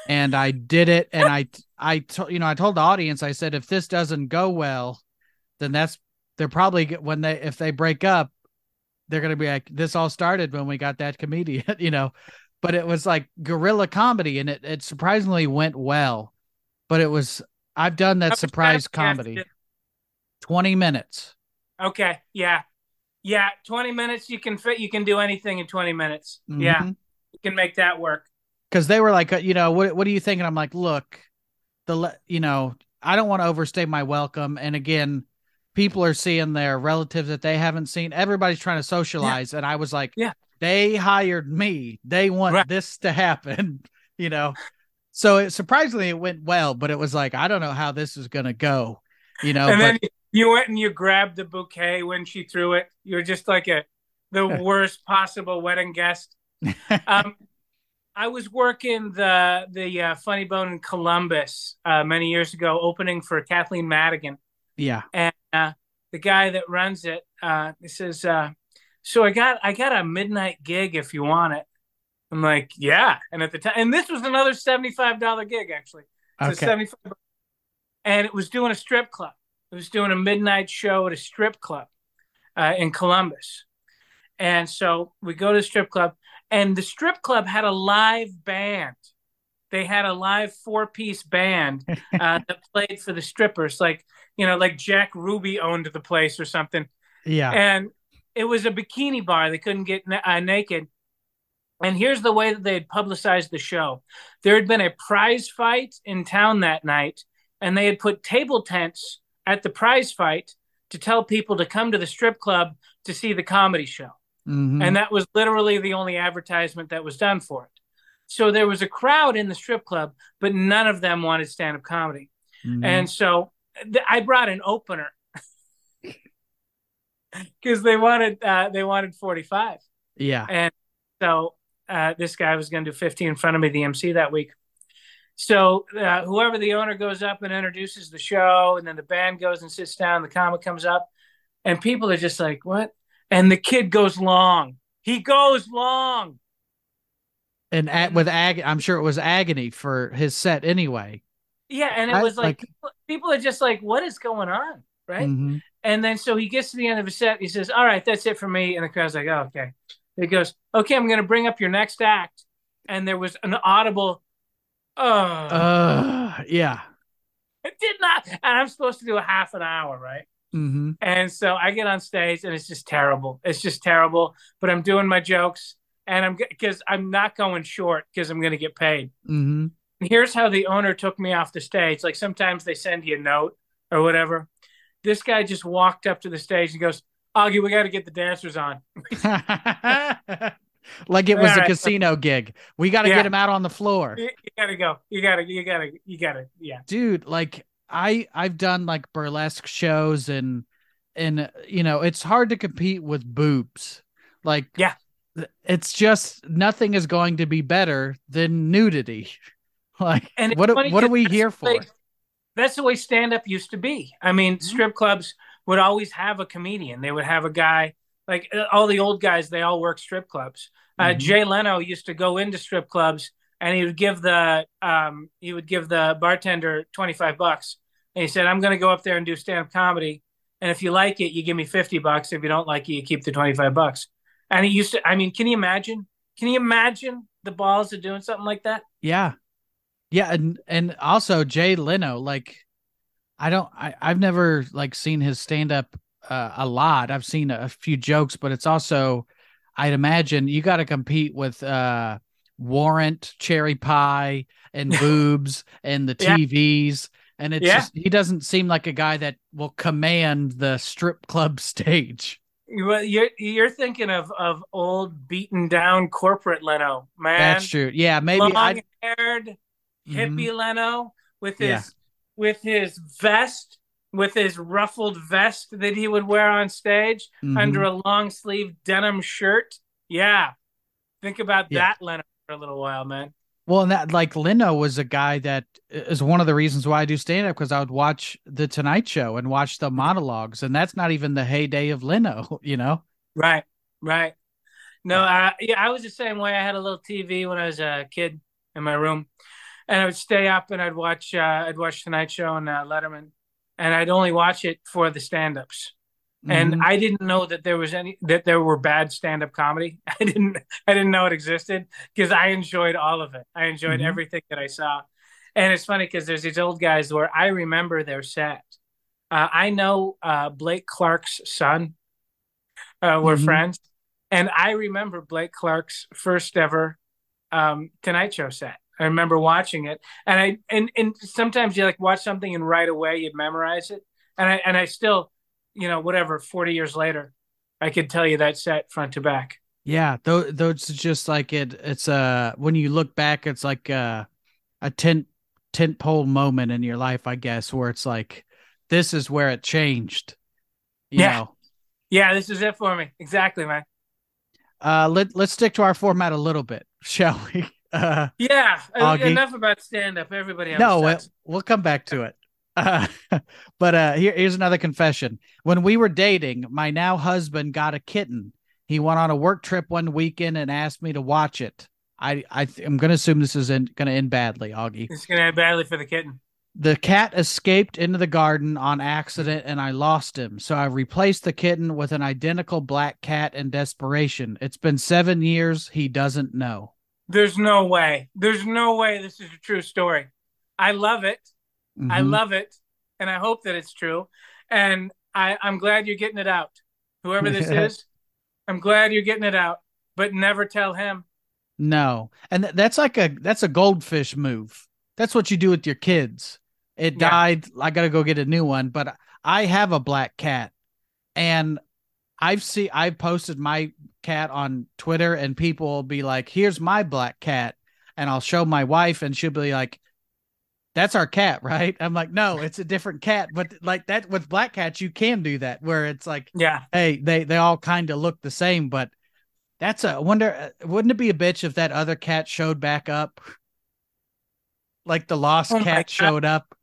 [SPEAKER 2] And I did it and I I told you know I told the audience I said if this doesn't go well then that's they're probably when they if they break up they're going to be like this all started when we got that comedian *laughs* you know but it was like guerrilla comedy and it it surprisingly went well but it was I've done that
[SPEAKER 3] How
[SPEAKER 2] surprise
[SPEAKER 3] time do you have to
[SPEAKER 2] comedy 20 minutes
[SPEAKER 3] Okay. Yeah. Yeah. 20 minutes. You can fit, you can do anything in 20 minutes. Yeah.
[SPEAKER 2] Mhm.
[SPEAKER 3] You can make that work.
[SPEAKER 2] because they were like, uh, you know, what what do you thinking? I'm like, look, the you know, I don't want to overstay my welcome. And again, people are seeing their relatives that they haven't seen. Everybody's trying to socialize, and I was like,
[SPEAKER 3] Yeah.
[SPEAKER 2] they hired me. They want
[SPEAKER 3] Right.
[SPEAKER 2] this to happen, *laughs* you know. So it surprisingly it went well, but it was like I don't know how this is gonna go, you know.
[SPEAKER 3] and
[SPEAKER 2] but
[SPEAKER 3] then you went and you grabbed the bouquet when she threw it. You were just like a the *laughs* worst possible wedding guest. Um, *laughs* I was working the the uh, Funny Bone in Columbus uh, many years ago, opening for Kathleen Madigan,
[SPEAKER 2] yeah,
[SPEAKER 3] and uh, the guy that runs it, uh, he says, uh, "So I got I got a midnight gig if you want it." I'm like, "Yeah," and at the time, and this was another seventy five dollar gig actually. So
[SPEAKER 2] okay,
[SPEAKER 3] 75 and it was doing a strip club. Was doing a midnight show at a strip club uh, in Columbus. And so we go to the strip club, and the strip club had a live band. They had a live four piece band *laughs* uh, that played for the strippers, like, you know, like Jack Ruby owned the place or something
[SPEAKER 2] yeah,
[SPEAKER 3] and it was a bikini bar. They couldn't get na- uh, naked. And here's the way that they had publicized the show: there had been a prize fight in town that night, and they had put table tents at the prize fight to tell people to come to the strip club to see the comedy show.
[SPEAKER 2] Mhm.
[SPEAKER 3] And that was literally the only advertisement that was done for it. So there was a crowd in the strip club, but none of them wanted stand up comedy.
[SPEAKER 2] Mhm.
[SPEAKER 3] And so th- I brought an opener *laughs* because they wanted uh, they wanted 45.
[SPEAKER 2] yeah,
[SPEAKER 3] And so uh, this guy was going to do 50 in front of me, the MC that week. So uh, whoever the owner goes up and introduces the show, and then the band goes and sits down, the comic comes up, and people are just like, "What?" And the kid goes long. He goes long.
[SPEAKER 2] and at, with ag, I'm sure it was agony for his set anyway.
[SPEAKER 3] Yeah, and it
[SPEAKER 2] I-
[SPEAKER 3] was like,
[SPEAKER 2] like-
[SPEAKER 3] people, people are just like, "What is going on?" Right?
[SPEAKER 2] Mhm.
[SPEAKER 3] And then so he gets to the end of his set. He says, "All right, that's it for me." And the crowd's like, "Oh, okay." He goes, "Okay, I'm going to bring up your next act." And there was an audible, "Oh."
[SPEAKER 2] Uh, yeah.
[SPEAKER 3] it did not. And I'm supposed to do a half an hour, right?
[SPEAKER 2] hmm
[SPEAKER 3] And so I get on stage, and it's just terrible. It's just terrible. But I'm doing my jokes, and I'm because I'm not going short because I'm going to get paid.
[SPEAKER 2] hmm
[SPEAKER 3] here's how the owner took me off the stage. Like sometimes they send you a note or whatever. This guy just walked up to the stage and goes, Auggie, we got to get the dancers on. *laughs* *laughs* *laughs*
[SPEAKER 2] like it was
[SPEAKER 3] All
[SPEAKER 2] a
[SPEAKER 3] right.
[SPEAKER 2] casino gig. We got to
[SPEAKER 3] Yeah.
[SPEAKER 2] get him out on the floor.
[SPEAKER 3] You, you got to go. You got to, you got to, you got to, yeah.
[SPEAKER 2] dude like i i've done like burlesque shows and and you know it's hard to compete with boobs like
[SPEAKER 3] Yeah.
[SPEAKER 2] it's just nothing is going to be better than nudity *laughs* like
[SPEAKER 3] And
[SPEAKER 2] what what are we here for
[SPEAKER 3] That's the way stand up used to be. I mean, mm-hmm. strip clubs would always have a comedian. They would have a guy, like uh, all the old guys, they all work strip clubs. Uh,
[SPEAKER 2] Mhm.
[SPEAKER 3] Jay Leno used to go into strip clubs and he would give the um, he would give the bartender 25 bucks. And he said, I'm going to go up there and do stand up comedy. And if you like it, you give me 50 bucks. If you don't like it, you keep the 25 bucks. And he used to, I mean, can you imagine? Can you imagine the balls of doing something like that?
[SPEAKER 2] yeah yeah and and also jay leno like i don't i i've never like seen his stand up uh, a lot i've seen a few jokes but it's also i'd imagine you got to compete with uh warrant cherry pie and *laughs* boobs and the
[SPEAKER 3] Yeah.
[SPEAKER 2] tvs and it's
[SPEAKER 3] Yeah.
[SPEAKER 2] just he doesn't seem like a guy that will command the strip club *laughs* stage
[SPEAKER 3] Well, you're you're thinking of of old beaten down corporate Leno, man.
[SPEAKER 2] that's true yeah maybe
[SPEAKER 3] Long
[SPEAKER 2] i
[SPEAKER 3] haired
[SPEAKER 2] Mhm.
[SPEAKER 3] hippie Leno with his
[SPEAKER 2] Yeah.
[SPEAKER 3] with his vest, with his ruffled vest that he would wear on stage
[SPEAKER 2] Mhm.
[SPEAKER 3] under a long sleeve denim shirt. Yeah, think about
[SPEAKER 2] Yeah.
[SPEAKER 3] that Leno for a little while, man.
[SPEAKER 2] Well, and that like Leno was a guy that is one of the reasons why I do stand up because I would watch the Tonight Show and watch the monologues, and that's not even the heyday of Leno, *laughs* you know.
[SPEAKER 3] Right, right. No, I, yeah, I was the same way. I had a little TV when I was a kid in my room, and I would stay up and I'd watch uh, I'd watch Tonight Show and uh, Letterman, and I'd only watch it for the stand-ups. And
[SPEAKER 2] Mhm.
[SPEAKER 3] I didn't know that there was any that there were bad stand-up comedy. *laughs* I didn't I didn't know it existed because I enjoyed all of it. I enjoyed
[SPEAKER 2] Mhm.
[SPEAKER 3] everything that I saw. And it's funny because there's these old guys where I remember their set. Uh, I know uh, Blake Clark's son. Uh, we're
[SPEAKER 2] Mhm.
[SPEAKER 3] friends, and I remember Blake Clark's first ever um, Tonight Show set. I remember watching it, and I and and sometimes you like watch something and right away you memorize it, and I and I still, you know, whatever, forty years later, I could tell you that set front to back.
[SPEAKER 2] Yeah, though, though it's just like it. It's uh when you look back, it's like uh, a tent tent pole moment in your life, I guess, where it's like this is where it changed. You
[SPEAKER 3] Yeah.
[SPEAKER 2] know?
[SPEAKER 3] Yeah, this is it for me. Exactly, man.
[SPEAKER 2] Uh, let let's stick to our format a little bit, *laughs* shall we? Uh, *laughs*
[SPEAKER 3] Yeah, uh,
[SPEAKER 2] Auggie.
[SPEAKER 3] enough about stand up. Everybody
[SPEAKER 2] no, we'll, we'll come back to it. Uh, *laughs* but uh, here, here's another confession. When we were dating, my now husband got a kitten. He went on a work trip one weekend and asked me to watch it. I, I th- I'm going to assume this is in, going to end badly, Auggie.
[SPEAKER 3] it's gonna end badly for the kitten.
[SPEAKER 2] The cat escaped into the garden on accident and I lost him. So I replaced the kitten with an identical black cat in desperation. It's been seven years. He doesn't know.
[SPEAKER 3] There's no way. There's no way this is a true story. I love it. I
[SPEAKER 2] Mhm.
[SPEAKER 3] love it, and I hope that it's true. And I, I'm glad you're getting it out. Whoever this *laughs* is, I'm glad you're getting it out. But never tell him.
[SPEAKER 2] No. And th- that's like a that's a goldfish move. That's what you do with your kids. It
[SPEAKER 3] Yeah.
[SPEAKER 2] died. I got to go get a new one, but I have a black cat and I've seen I've posted my cat on Twitter and people will be like, "Here's my black cat." And I'll show my wife and she'll be like, "That's our cat, *laughs* right?" I'm like, "No, it's a different cat." But like that with black cats, you can do that where it's like
[SPEAKER 3] Yeah.
[SPEAKER 2] hey, they they all kind of look the same, but that's a I wonder. uh, Wouldn't it be a bitch if that other cat showed back up, like the lost
[SPEAKER 3] Oh
[SPEAKER 2] cat showed up?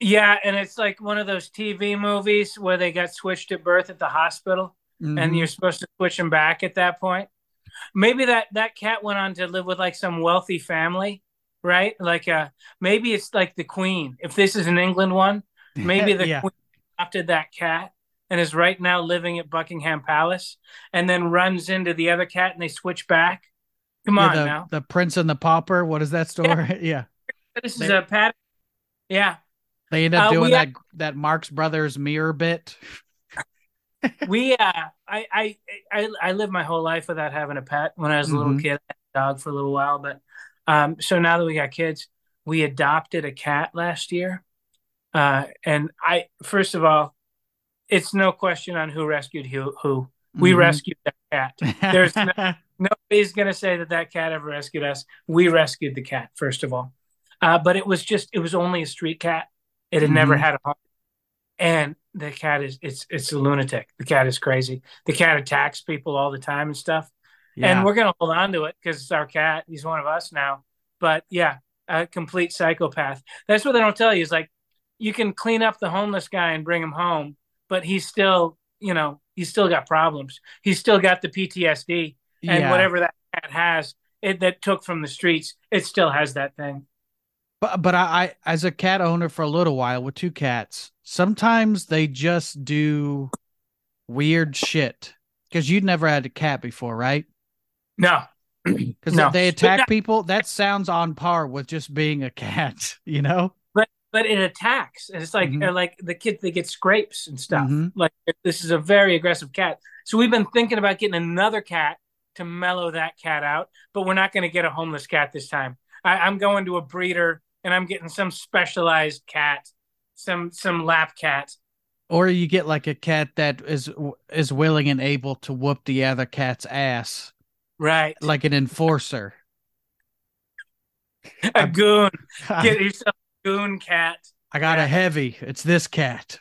[SPEAKER 3] Yeah. And it's like one of those TV movies where they got switched at birth at the hospital. and
[SPEAKER 2] Mhm.
[SPEAKER 3] you're supposed to switch them back at that point. Maybe that that cat went on to live with like some wealthy family, right? Like uh maybe it's like the queen. If this is an England one, maybe *laughs* the
[SPEAKER 2] yeah,
[SPEAKER 3] queen adopted that cat and is right now living at Buckingham Palace and then runs into the other cat and they switch back. Come
[SPEAKER 2] Yeah,
[SPEAKER 3] on
[SPEAKER 2] the,
[SPEAKER 3] now.
[SPEAKER 2] the Prince and the Pauper. What is that story? *laughs* Yeah,
[SPEAKER 3] This is
[SPEAKER 2] they-
[SPEAKER 3] a pat Yeah.
[SPEAKER 2] They end up
[SPEAKER 3] Uh,
[SPEAKER 2] doing that that Marx Brothers mirror bit. *laughs*
[SPEAKER 3] we uh I, I I I lived my whole life without having a pet. When I was a little
[SPEAKER 2] Mhm.
[SPEAKER 3] kid, I had a dog for a little while, but um so now that we got kids, we adopted a cat last year. Uh and I first of all, it's no question on who rescued who who. We
[SPEAKER 2] Mhm.
[SPEAKER 3] rescued that cat. There's no- *laughs* Nobody's going to say that that cat ever rescued us. We rescued the cat first of all. Uh but it was just it was only a street cat. It had never
[SPEAKER 2] Mhm.
[SPEAKER 3] had a home. And the cat is it's it's a lunatic. The cat is crazy. The cat attacks people all the time and stuff.
[SPEAKER 2] yeah.
[SPEAKER 3] And we're gonna hold on to it because it's our cat. He's one of us now. But yeah, a complete psychopath. That's what they don't tell you. Is like you can clean up the homeless guy and bring him home, but he's still, you know, he's still got problems. He's still got the PTSD and
[SPEAKER 2] yeah.
[SPEAKER 3] whatever that cat has, it that took from the streets, it still has that thing.
[SPEAKER 2] But but I, I as a cat owner for a little while with two cats, sometimes they just do weird shit. Because you'd never had a cat before, right?
[SPEAKER 3] No, *clears throat*
[SPEAKER 2] Because
[SPEAKER 3] No.
[SPEAKER 2] they attack people. That sounds on par with just being a cat, *laughs* you know?
[SPEAKER 3] but but it attacks and it's like
[SPEAKER 2] Mhm.
[SPEAKER 3] uh, like the kids they get scrapes and stuff
[SPEAKER 2] Mhm.
[SPEAKER 3] like this is a very aggressive cat so we've been thinking about getting another cat to mellow that cat out but we're not going to get a homeless cat this time I, i'm going to a breeder and i'm getting some specialized cat some some lap cat
[SPEAKER 2] Or you get like a cat that is is willing and able to whoop the other cat's ass,
[SPEAKER 3] right
[SPEAKER 2] like an enforcer.
[SPEAKER 3] a goon
[SPEAKER 2] I, *laughs*
[SPEAKER 3] get yourself a goon cat I
[SPEAKER 2] got a heavy. It's this cat.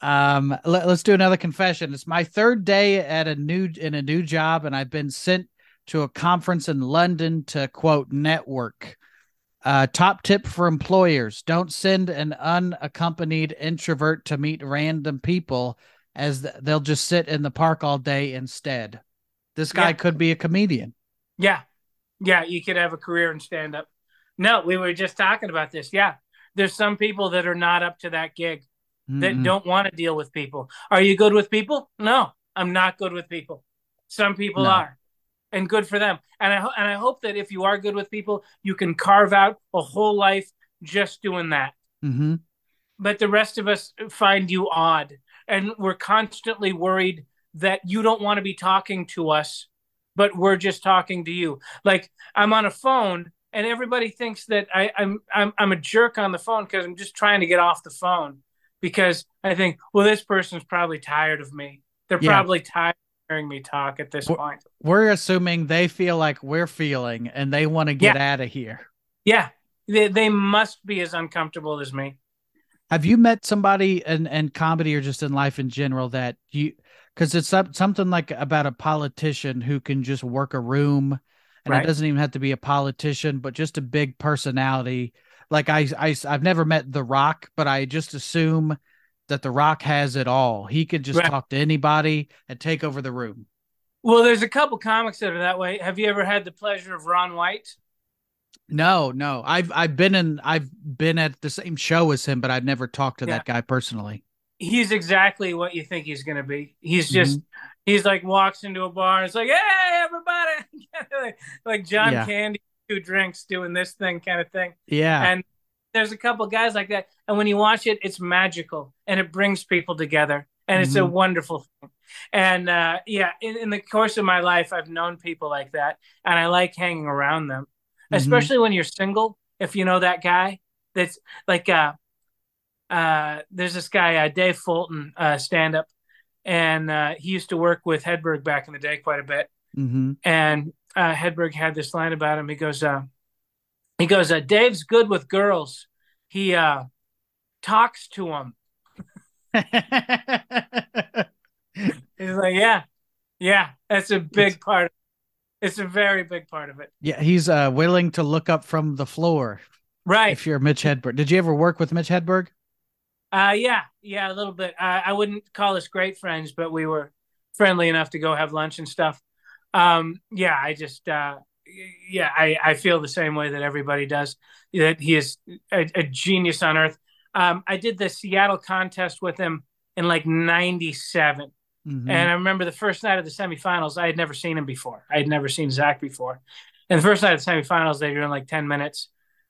[SPEAKER 2] Um, let, us do another confession. It's my third day at a new in a new job, and I've been sent to a conference in London to quote network. Uh, top tip for employers: Don't send an unaccompanied introvert to meet random people, as th- they'll just sit in the park all day instead. This guy
[SPEAKER 3] Yeah.
[SPEAKER 2] could be a comedian.
[SPEAKER 3] Yeah. Yeah, you could have a career in stand up. No, we were just talking about this. Yeah. There's some people that are not up to that gig that
[SPEAKER 2] Mm-mm.
[SPEAKER 3] don't want to deal with people. Are you good with people? No, I'm not good with people. Some people
[SPEAKER 2] No.
[SPEAKER 3] are. And good for them. And I and I hope that if you are good with people, you can carve out a whole life just doing that.
[SPEAKER 2] Mhm.
[SPEAKER 3] But the rest of us find you odd and we're constantly worried that you don't want to be talking to us but we're just talking to you. Like I'm on a phone and everybody thinks that I, I'm I'm I'm a jerk on the phone because I'm just trying to get off the phone because I think, well, this person's probably tired of me. They're
[SPEAKER 2] Yeah.
[SPEAKER 3] probably tired hearing me talk at this
[SPEAKER 2] Wh-
[SPEAKER 3] point.
[SPEAKER 2] We're assuming they feel like we're feeling and they want to get out of here.
[SPEAKER 3] Yeah, they they must be as uncomfortable as me.
[SPEAKER 2] Have you met somebody in, in comedy or just in life in general that you because it's some- something like about a politician who can just work a room and
[SPEAKER 3] Right.
[SPEAKER 2] it doesn't even have to be a politician but just a big personality like I, I i've never met the rock but i just assume that the rock has it all he could just
[SPEAKER 3] Right.
[SPEAKER 2] talk to anybody and take over the room
[SPEAKER 3] Well, there's a couple comics that are that way. Have you ever had the pleasure of Ron White?
[SPEAKER 2] no no i've i've been in i've been at the same show as him but i've never talked to
[SPEAKER 3] Yeah.
[SPEAKER 2] that guy personally
[SPEAKER 3] He's exactly what you think he's going to be. He's mm-hmm. just he's like walks into a bar and it's like, hey, everybody, *laughs* like, like John
[SPEAKER 2] Yeah.
[SPEAKER 3] Candy, two drinks, doing this thing kind of thing.
[SPEAKER 2] yeah
[SPEAKER 3] And there's a couple guys like that, and when you watch it, it's magical and it brings people together, and it's a
[SPEAKER 2] Mhm.
[SPEAKER 3] wonderful thing. And uh, yeah, in, in the course of my life, I've known people like that, and I like hanging around them,
[SPEAKER 2] Mhm.
[SPEAKER 3] especially when you're single. If you know that guy, that's like uh, uh, there's this guy, uh, Dave Fulton, uh, stand up, and uh, he used to work with Hedberg back in the day quite a bit.
[SPEAKER 2] hmm
[SPEAKER 3] And uh, Hedberg had this line about him. He goes, uh, he goes, uh, Dave's good with girls. He uh, talks to them. *laughs* He's like, yeah, yeah, that's a big part. It's a very big part of it.
[SPEAKER 2] Yeah, he's uh willing to look up from the floor
[SPEAKER 3] Right.
[SPEAKER 2] if you're Mitch Hedberg. Did you ever work with Mitch Hedberg?
[SPEAKER 3] Uh, yeah, yeah, a little bit. Uh, I wouldn't call us great friends, but we were friendly enough to go have lunch and stuff. Um, yeah, I just, uh, yeah, I, I feel the same way that everybody does. That he is a, a genius on earth. Um, I did the Seattle contest with him in like '97,
[SPEAKER 2] Mhm.
[SPEAKER 3] and I remember the first night of the semifinals. I had never seen him before. I had never seen Zach before. And the first night of the semifinals, they were in like 10 minutes.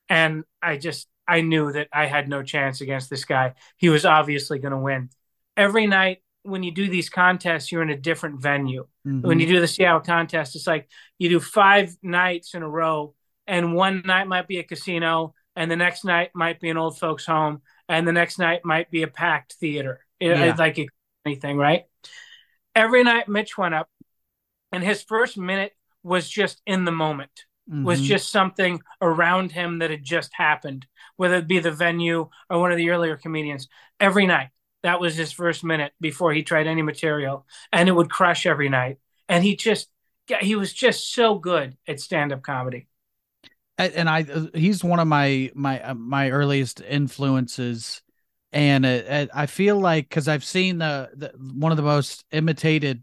[SPEAKER 3] And I just, I knew that I had no chance against this guy. He was obviously going to win. Every night when you do these contests, you're in a different venue.
[SPEAKER 2] Mhm.
[SPEAKER 3] When you do the Seattle contest, it's like you do five nights in a row, and one night might be a casino, and the next night might be an old folks' home, and the next night might be a packed theater. It-
[SPEAKER 2] Yeah.
[SPEAKER 3] It's like anything, right? Every night Mitch went up, and his first minute was just in the moment was
[SPEAKER 2] Mhm.
[SPEAKER 3] just something around him that had just happened, whether it be the venue or one of the earlier comedians. Every night, that was his first minute before he tried any material, and it would crush every night. And he just, he was just so good at stand-up comedy.
[SPEAKER 2] And I he's one of my my uh, my earliest influences and I feel like cuz I've seen the, the one of the most imitated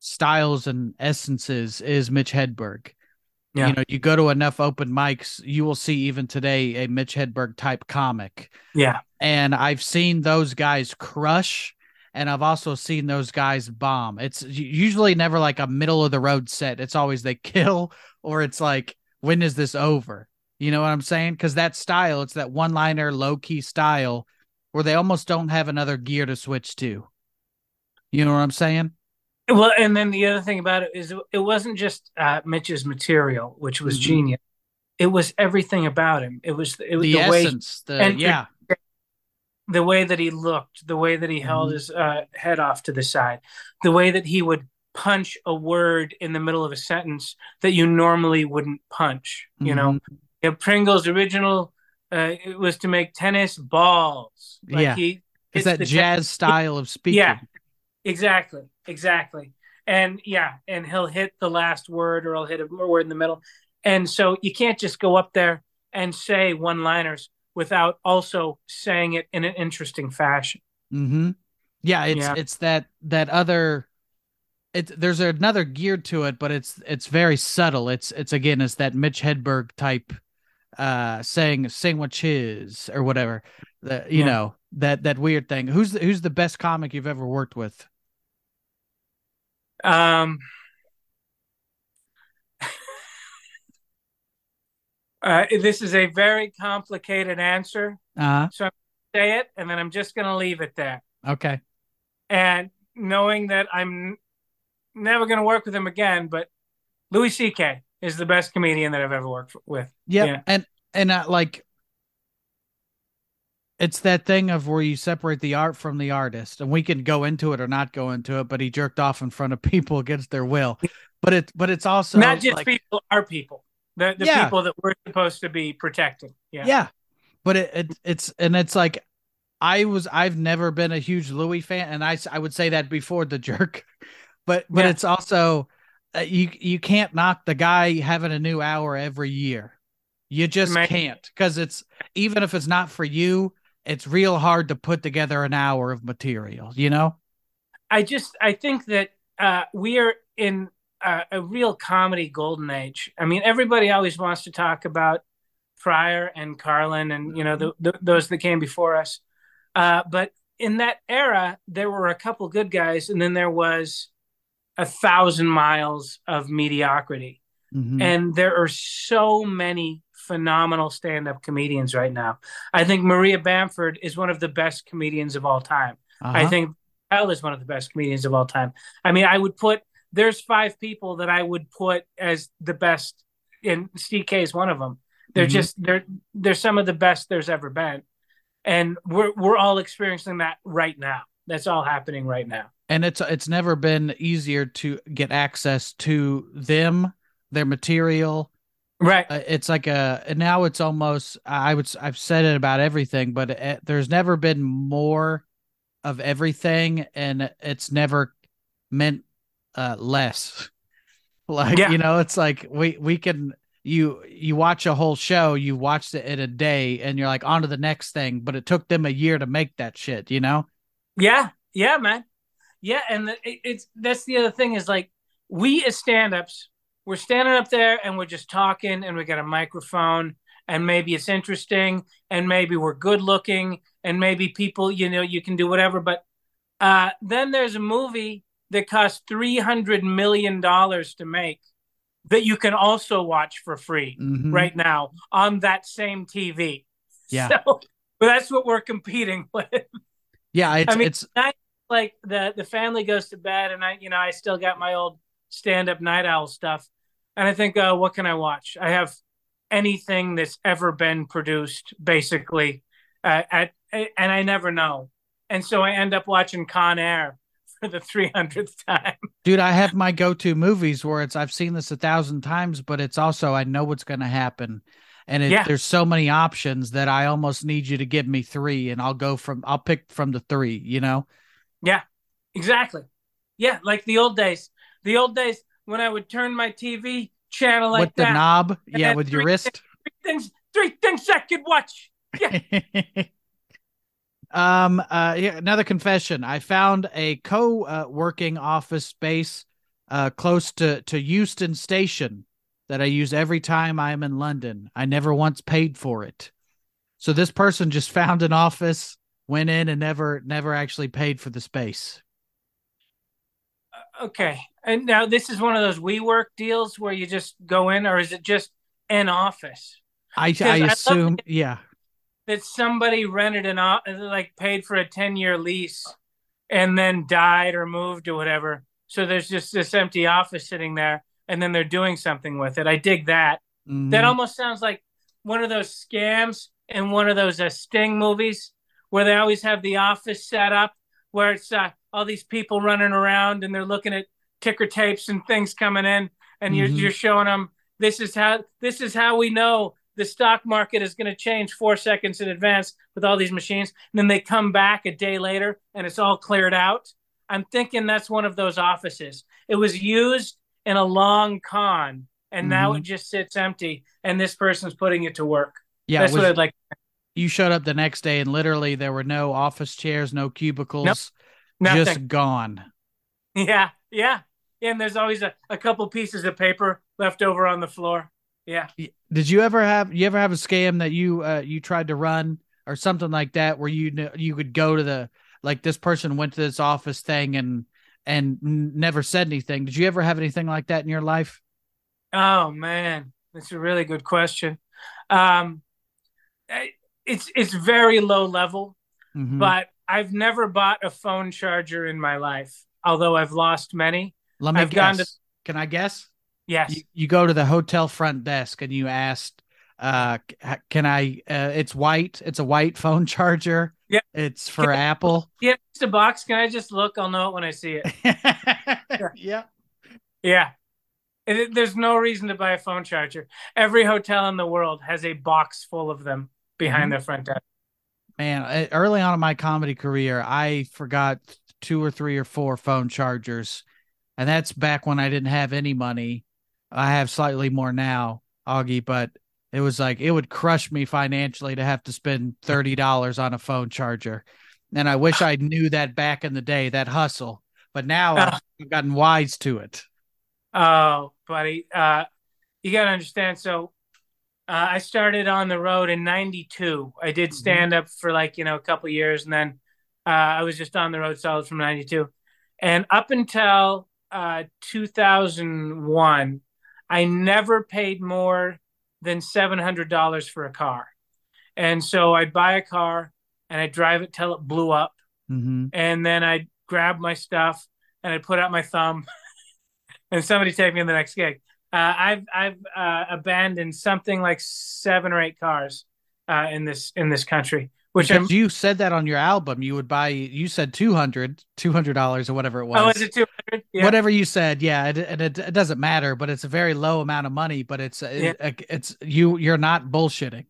[SPEAKER 2] styles and essences is Mitch Hedberg.
[SPEAKER 3] Yeah.
[SPEAKER 2] You know, you go to enough open mics, you will see even today a Mitch Hedberg type comic.
[SPEAKER 3] Yeah,
[SPEAKER 2] and I've seen those guys crush and I've also seen those guys bomb. It's usually never like a middle of the road set. It's always they *laughs* kill or it's like when is this over? You know what I'm saying? Cuz that style, it's that one-liner low-key style where they almost don't have another gear to switch to. You know what I'm saying?
[SPEAKER 3] Well, and then the other thing about it is it wasn't just uh, Mitch's material, which was
[SPEAKER 2] Mhm.
[SPEAKER 3] genius. It was everything about him. It was it was
[SPEAKER 2] The,
[SPEAKER 3] the, way
[SPEAKER 2] the
[SPEAKER 3] and-
[SPEAKER 2] yeah.
[SPEAKER 3] the way that he looked, the way that he held
[SPEAKER 2] Mhm.
[SPEAKER 3] his uh, head off to the side, the way that he would punch a word in the middle of a sentence that you normally wouldn't punch. You know,
[SPEAKER 2] Mhm.
[SPEAKER 3] You know, Pringle's original uh, it was to make tennis balls. Like
[SPEAKER 2] Yeah.
[SPEAKER 3] he
[SPEAKER 2] It's
[SPEAKER 3] hits
[SPEAKER 2] that jazz style of speaking.
[SPEAKER 3] Yeah. Exactly, exactly. And yeah, and he'll hit the last word or he'll hit a word in the middle. And so you can't just go up there and say one liners without also saying it in an interesting fashion.
[SPEAKER 2] Mm-hmm. Yeah, it's
[SPEAKER 3] Yeah.
[SPEAKER 2] it's that that other it's there's another gear to it, but it's it's very subtle. It's it's again it's that Mitch Hedberg type uh saying sandwiches or whatever. The you
[SPEAKER 3] Yeah.
[SPEAKER 2] know, that that weird thing. Who's the, who's the best comic you've ever worked with?
[SPEAKER 3] Um, *laughs* uh, this is a very complicated answer.
[SPEAKER 2] Uh so
[SPEAKER 3] Say it, and then I'm just going to leave it there.
[SPEAKER 2] okay.
[SPEAKER 3] And knowing that I'm never going to work with him again, but Louis C.K. is the best comedian that I've ever worked with.
[SPEAKER 2] Yep.
[SPEAKER 3] Yeah.
[SPEAKER 2] And and uh, like it's that thing of where you separate the art from the artist, and we can go into it or not go into it. But he jerked off in front of *laughs* people against their will. But it but it's also
[SPEAKER 3] Not just
[SPEAKER 2] like,
[SPEAKER 3] people, our people, the the
[SPEAKER 2] Yeah.
[SPEAKER 3] people that we're supposed to be protecting. Yeah.
[SPEAKER 2] yeah. But it, it it's and it's like I was I've never been a huge Louis fan, and i i would say that before the *laughs* jerk, but but
[SPEAKER 3] Yeah.
[SPEAKER 2] it's also uh, you you can't knock the guy having a new hour every year. You just
[SPEAKER 3] Man.
[SPEAKER 2] can't because it's even if it's not for you, it's real hard to put together an hour of material. You know?
[SPEAKER 3] I just I think that uh, we are in a, a real comedy golden age. I mean, everybody always wants to talk about Pryor and Carlin and you know the, the, those that came before us, uh, but in that era there were a couple good guys, and then there was a thousand miles of mediocrity.
[SPEAKER 2] Mhm.
[SPEAKER 3] and there are so many phenomenal stand-up comedians right now. I think Maria Bamford is one of the best comedians of all time. I
[SPEAKER 2] Uh-huh.
[SPEAKER 3] think Elle is one of the best comedians of all time. I mean, I would put there's five people that I would put as the best, and CK is one of them. They're
[SPEAKER 2] Mhm.
[SPEAKER 3] just they're they're some of the best there's ever been, and we're we're all experiencing that right now. That's all happening right now.
[SPEAKER 2] and it's it's never been easier to get access to them, their material,
[SPEAKER 3] Right.
[SPEAKER 2] uh, it's like a and now it's almost i would i've said it about everything but it, there's never been more of everything and it's never meant uh less *laughs* like
[SPEAKER 3] Yeah.
[SPEAKER 2] you know it's like we we can you you watch a whole show you watched it in a day and you're like on to the next thing but it took them a year to make that shit you know
[SPEAKER 3] Yeah, yeah, man. Yeah, and the, it, it's that's the other thing is like we as stand-ups, we're standing up there and we're just talking and we got a microphone and maybe it's interesting and maybe we're good looking and maybe people, you know, you can do whatever. But uh, then there's a movie that costs three hundred million dollars to make that you can also watch for free
[SPEAKER 2] Mhm.
[SPEAKER 3] right now on that same TV.
[SPEAKER 2] Yeah.
[SPEAKER 3] So, but that's what we're competing *laughs* with
[SPEAKER 2] yeah it's
[SPEAKER 3] I mean,
[SPEAKER 2] it's
[SPEAKER 3] night, like the the family goes to bed, and I, you know, I still got my old stand up night owl stuff, and I think, uh, what can I watch? I have anything that's ever been produced, basically, uh, at and I never know, and so I end up watching Con Air *laughs* for the three hundredth time.
[SPEAKER 2] Dude, I have my go-to movies where it's I've seen this a thousand times, but it's also I know what's going to happen, and it,
[SPEAKER 3] Yeah.
[SPEAKER 2] there's so many options that I almost need you to give me three, and I'll go from I'll pick from the three. You know?
[SPEAKER 3] Yeah, exactly, yeah, like the old days. The old days when I would turn my TV channel like
[SPEAKER 2] with the
[SPEAKER 3] that.
[SPEAKER 2] knob, yeah, with your wrist.
[SPEAKER 3] Three things, three things I could watch. Yeah. *laughs*
[SPEAKER 2] um. Uh. Yeah. Another confession. I found a co-working office space, uh, close to to Euston Station, that I use every time I'm in London. I never once paid for it. So this person just found an office, went in, and never never actually paid for the space.
[SPEAKER 3] Okay. And now this is one of those WeWork deals where you just go in, or is it just an office
[SPEAKER 2] I I
[SPEAKER 3] I
[SPEAKER 2] assume. Yeah.
[SPEAKER 3] that somebody rented an o- like paid for a ten year lease and then died or moved or whatever? So there's just this empty office sitting there, and then they're doing something with it. I dig that. That
[SPEAKER 2] Mhm.
[SPEAKER 3] almost sounds like one of those scams in one of those uh, Sting movies where they always have the office set up where it's uh, all these people running around and they're looking at ticker tapes and things coming in and you're
[SPEAKER 2] Mhm.
[SPEAKER 3] you're showing them this is how this is how we know the stock market is going to change 4 seconds in advance with all these machines and then they come back a day later and it's all cleared out. I'm thinking that's one of those offices. It was used in a long con and now
[SPEAKER 2] Mhm.
[SPEAKER 3] it just sits empty and this person's putting it to work.
[SPEAKER 2] yeah.
[SPEAKER 3] That's
[SPEAKER 2] was-
[SPEAKER 3] what I'd like.
[SPEAKER 2] you showed up the next day, and literally there were no office chairs, no cubicles,
[SPEAKER 3] Nothing.
[SPEAKER 2] just gone.
[SPEAKER 3] Yeah, yeah. And there's always a, a couple pieces of paper left over on the floor. Yeah.
[SPEAKER 2] Did you ever have you ever have a scam that you uh you tried to run or something like that where you you could go to the like this person went to this office thing and and never said anything. Did you ever have anything like that in your life?
[SPEAKER 3] Oh man, that's a really good question. Um, it's it's very low level,
[SPEAKER 2] Mhm.
[SPEAKER 3] but I've never bought a phone charger in my life. Although I've lost many.
[SPEAKER 2] Let me
[SPEAKER 3] I've
[SPEAKER 2] guess.
[SPEAKER 3] to-
[SPEAKER 2] Can I guess?
[SPEAKER 3] Yes.
[SPEAKER 2] You, you go to the hotel front desk and you ask, uh, can I? Uh, it's white. It's a white phone *laughs* charger.
[SPEAKER 3] Yeah.
[SPEAKER 2] It's for
[SPEAKER 3] Can I-
[SPEAKER 2] Apple.
[SPEAKER 3] Yeah, it's a box. Can I just look? I'll know it when I see it. *laughs*
[SPEAKER 2] yeah.
[SPEAKER 3] Yeah. It- it- there's no reason to buy a phone charger. Every hotel in the world has a box full of them behind
[SPEAKER 2] Mhm.
[SPEAKER 3] their front desk.
[SPEAKER 2] Man, uh, early on in my comedy career, I forgot two or three or four phone chargers. And that's back when I didn't have any money. I have slightly more now, Auggie, but it was like it would crush me financially to have to spend $30 on a phone charger. And I wish I knew that back in the day, that hustle. But now I've I've gotten wise to it.
[SPEAKER 3] Oh, buddy, uh, you got to understand. So, uh, I started on the road in '92. I did
[SPEAKER 2] Mhm.
[SPEAKER 3] stand up for like you know a couple years, and then uh, I was just on the road solid from '92, and up until uh, 2001, I never paid more than seven hundred dollars for a car, and so I'd buy a car and I'd drive it till it blew up,
[SPEAKER 2] hmm
[SPEAKER 3] and then I'd grab my stuff and I'd put out my thumb, *laughs* and somebody take me in the next gig. Uh, I've I've uh, abandoned something like seven or eight cars uh, in this in this country, which.
[SPEAKER 2] You said that on your album, you would buy, you said 200 $200 or whatever it was.
[SPEAKER 3] Oh, is it two hundred? Yeah.
[SPEAKER 2] whatever you said yeah it, and it, it doesn't matter but it's a very low amount of money but it's it, it's you you're not bullshitting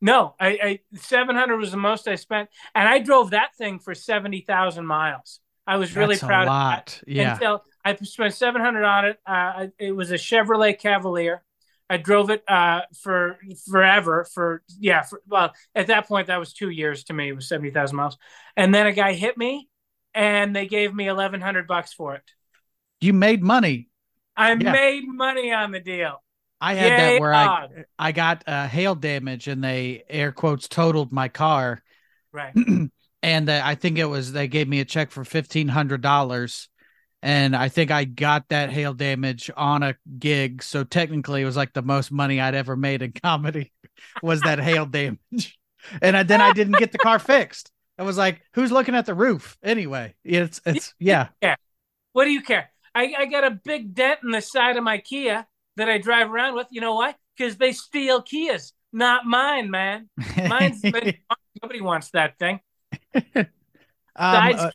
[SPEAKER 3] No, I, I seven hundred was the most I spent, and I drove that thing for seventy thousand miles. I was really
[SPEAKER 2] That's
[SPEAKER 3] proud
[SPEAKER 2] a
[SPEAKER 3] of that.
[SPEAKER 2] lot yeah
[SPEAKER 3] until I spent seven hundred on it. Uh, it was a Chevrolet Cavalier. I drove it uh, for forever. For yeah, for, well, at that point that was two years to me. It was seventy thousand miles, and then a guy hit me, and they gave me eleven hundred bucks for it.
[SPEAKER 2] you made money
[SPEAKER 3] I
[SPEAKER 2] Yeah.
[SPEAKER 3] made money on the deal.
[SPEAKER 2] i had
[SPEAKER 3] Yay,
[SPEAKER 2] that where i i got uh, hail damage and they air quotes totaled my car
[SPEAKER 3] Right. *clears throat*
[SPEAKER 2] and uh, i think it was they gave me a check for $1500 and i think i got that hail damage on a gig so technically it was like the most money i'd ever made in *laughs* comedy was that hail damage and I, then i didn't get the car *laughs* fixed i was like who's looking at the roof anyway it's it's yeah yeah.
[SPEAKER 3] What do you care? I, I got a big dent in the side of my Kia that I drive around with. You know why? Because they steal Kias, not mine, man. Mine's been, *laughs* nobody wants that thing.
[SPEAKER 2] Um, uh,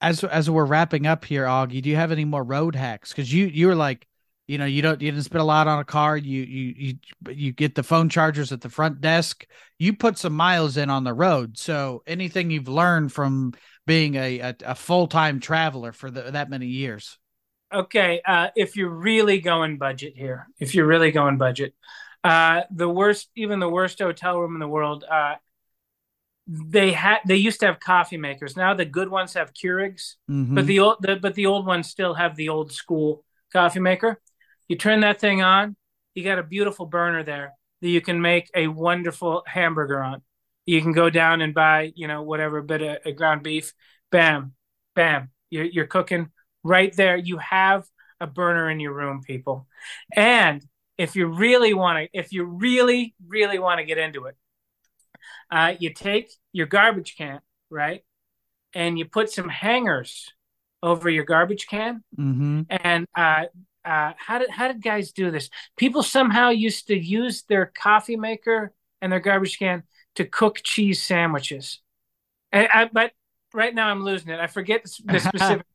[SPEAKER 2] as as we're wrapping up here, Auggie, do you have any more road hacks? Because you you were like, you know, you don't you didn't spend a lot on a car. You you you you get the phone chargers at the front desk. You put some miles in on the road. So anything you've learned from being a a, a full time traveler for the, that many years.
[SPEAKER 3] Okay, uh, if you're really going budget here, if you're really going budget, uh, the worst, even the worst hotel room in the world, uh, they had they used to have coffee makers. Now the good ones have Keurigs,
[SPEAKER 2] Mhm.
[SPEAKER 3] but the old the, but the old ones still have the old school coffee maker. You turn that thing on, you got a beautiful burner there that you can make a wonderful hamburger on. You can go down and buy, you know, whatever bit of, of ground beef. Bam, bam. You're you're cooking right there. You have a burner in your room, people. And if you really want to, if you really, really want to get into it, uh, you take your garbage can, right? And you put some hangers over your garbage can.
[SPEAKER 2] Mhm.
[SPEAKER 3] And uh, uh, how did how did guys do this? People somehow used to use their coffee maker and their garbage can to cook cheese sandwiches. And I, but right now I'm losing it. I forget the the *laughs* specific.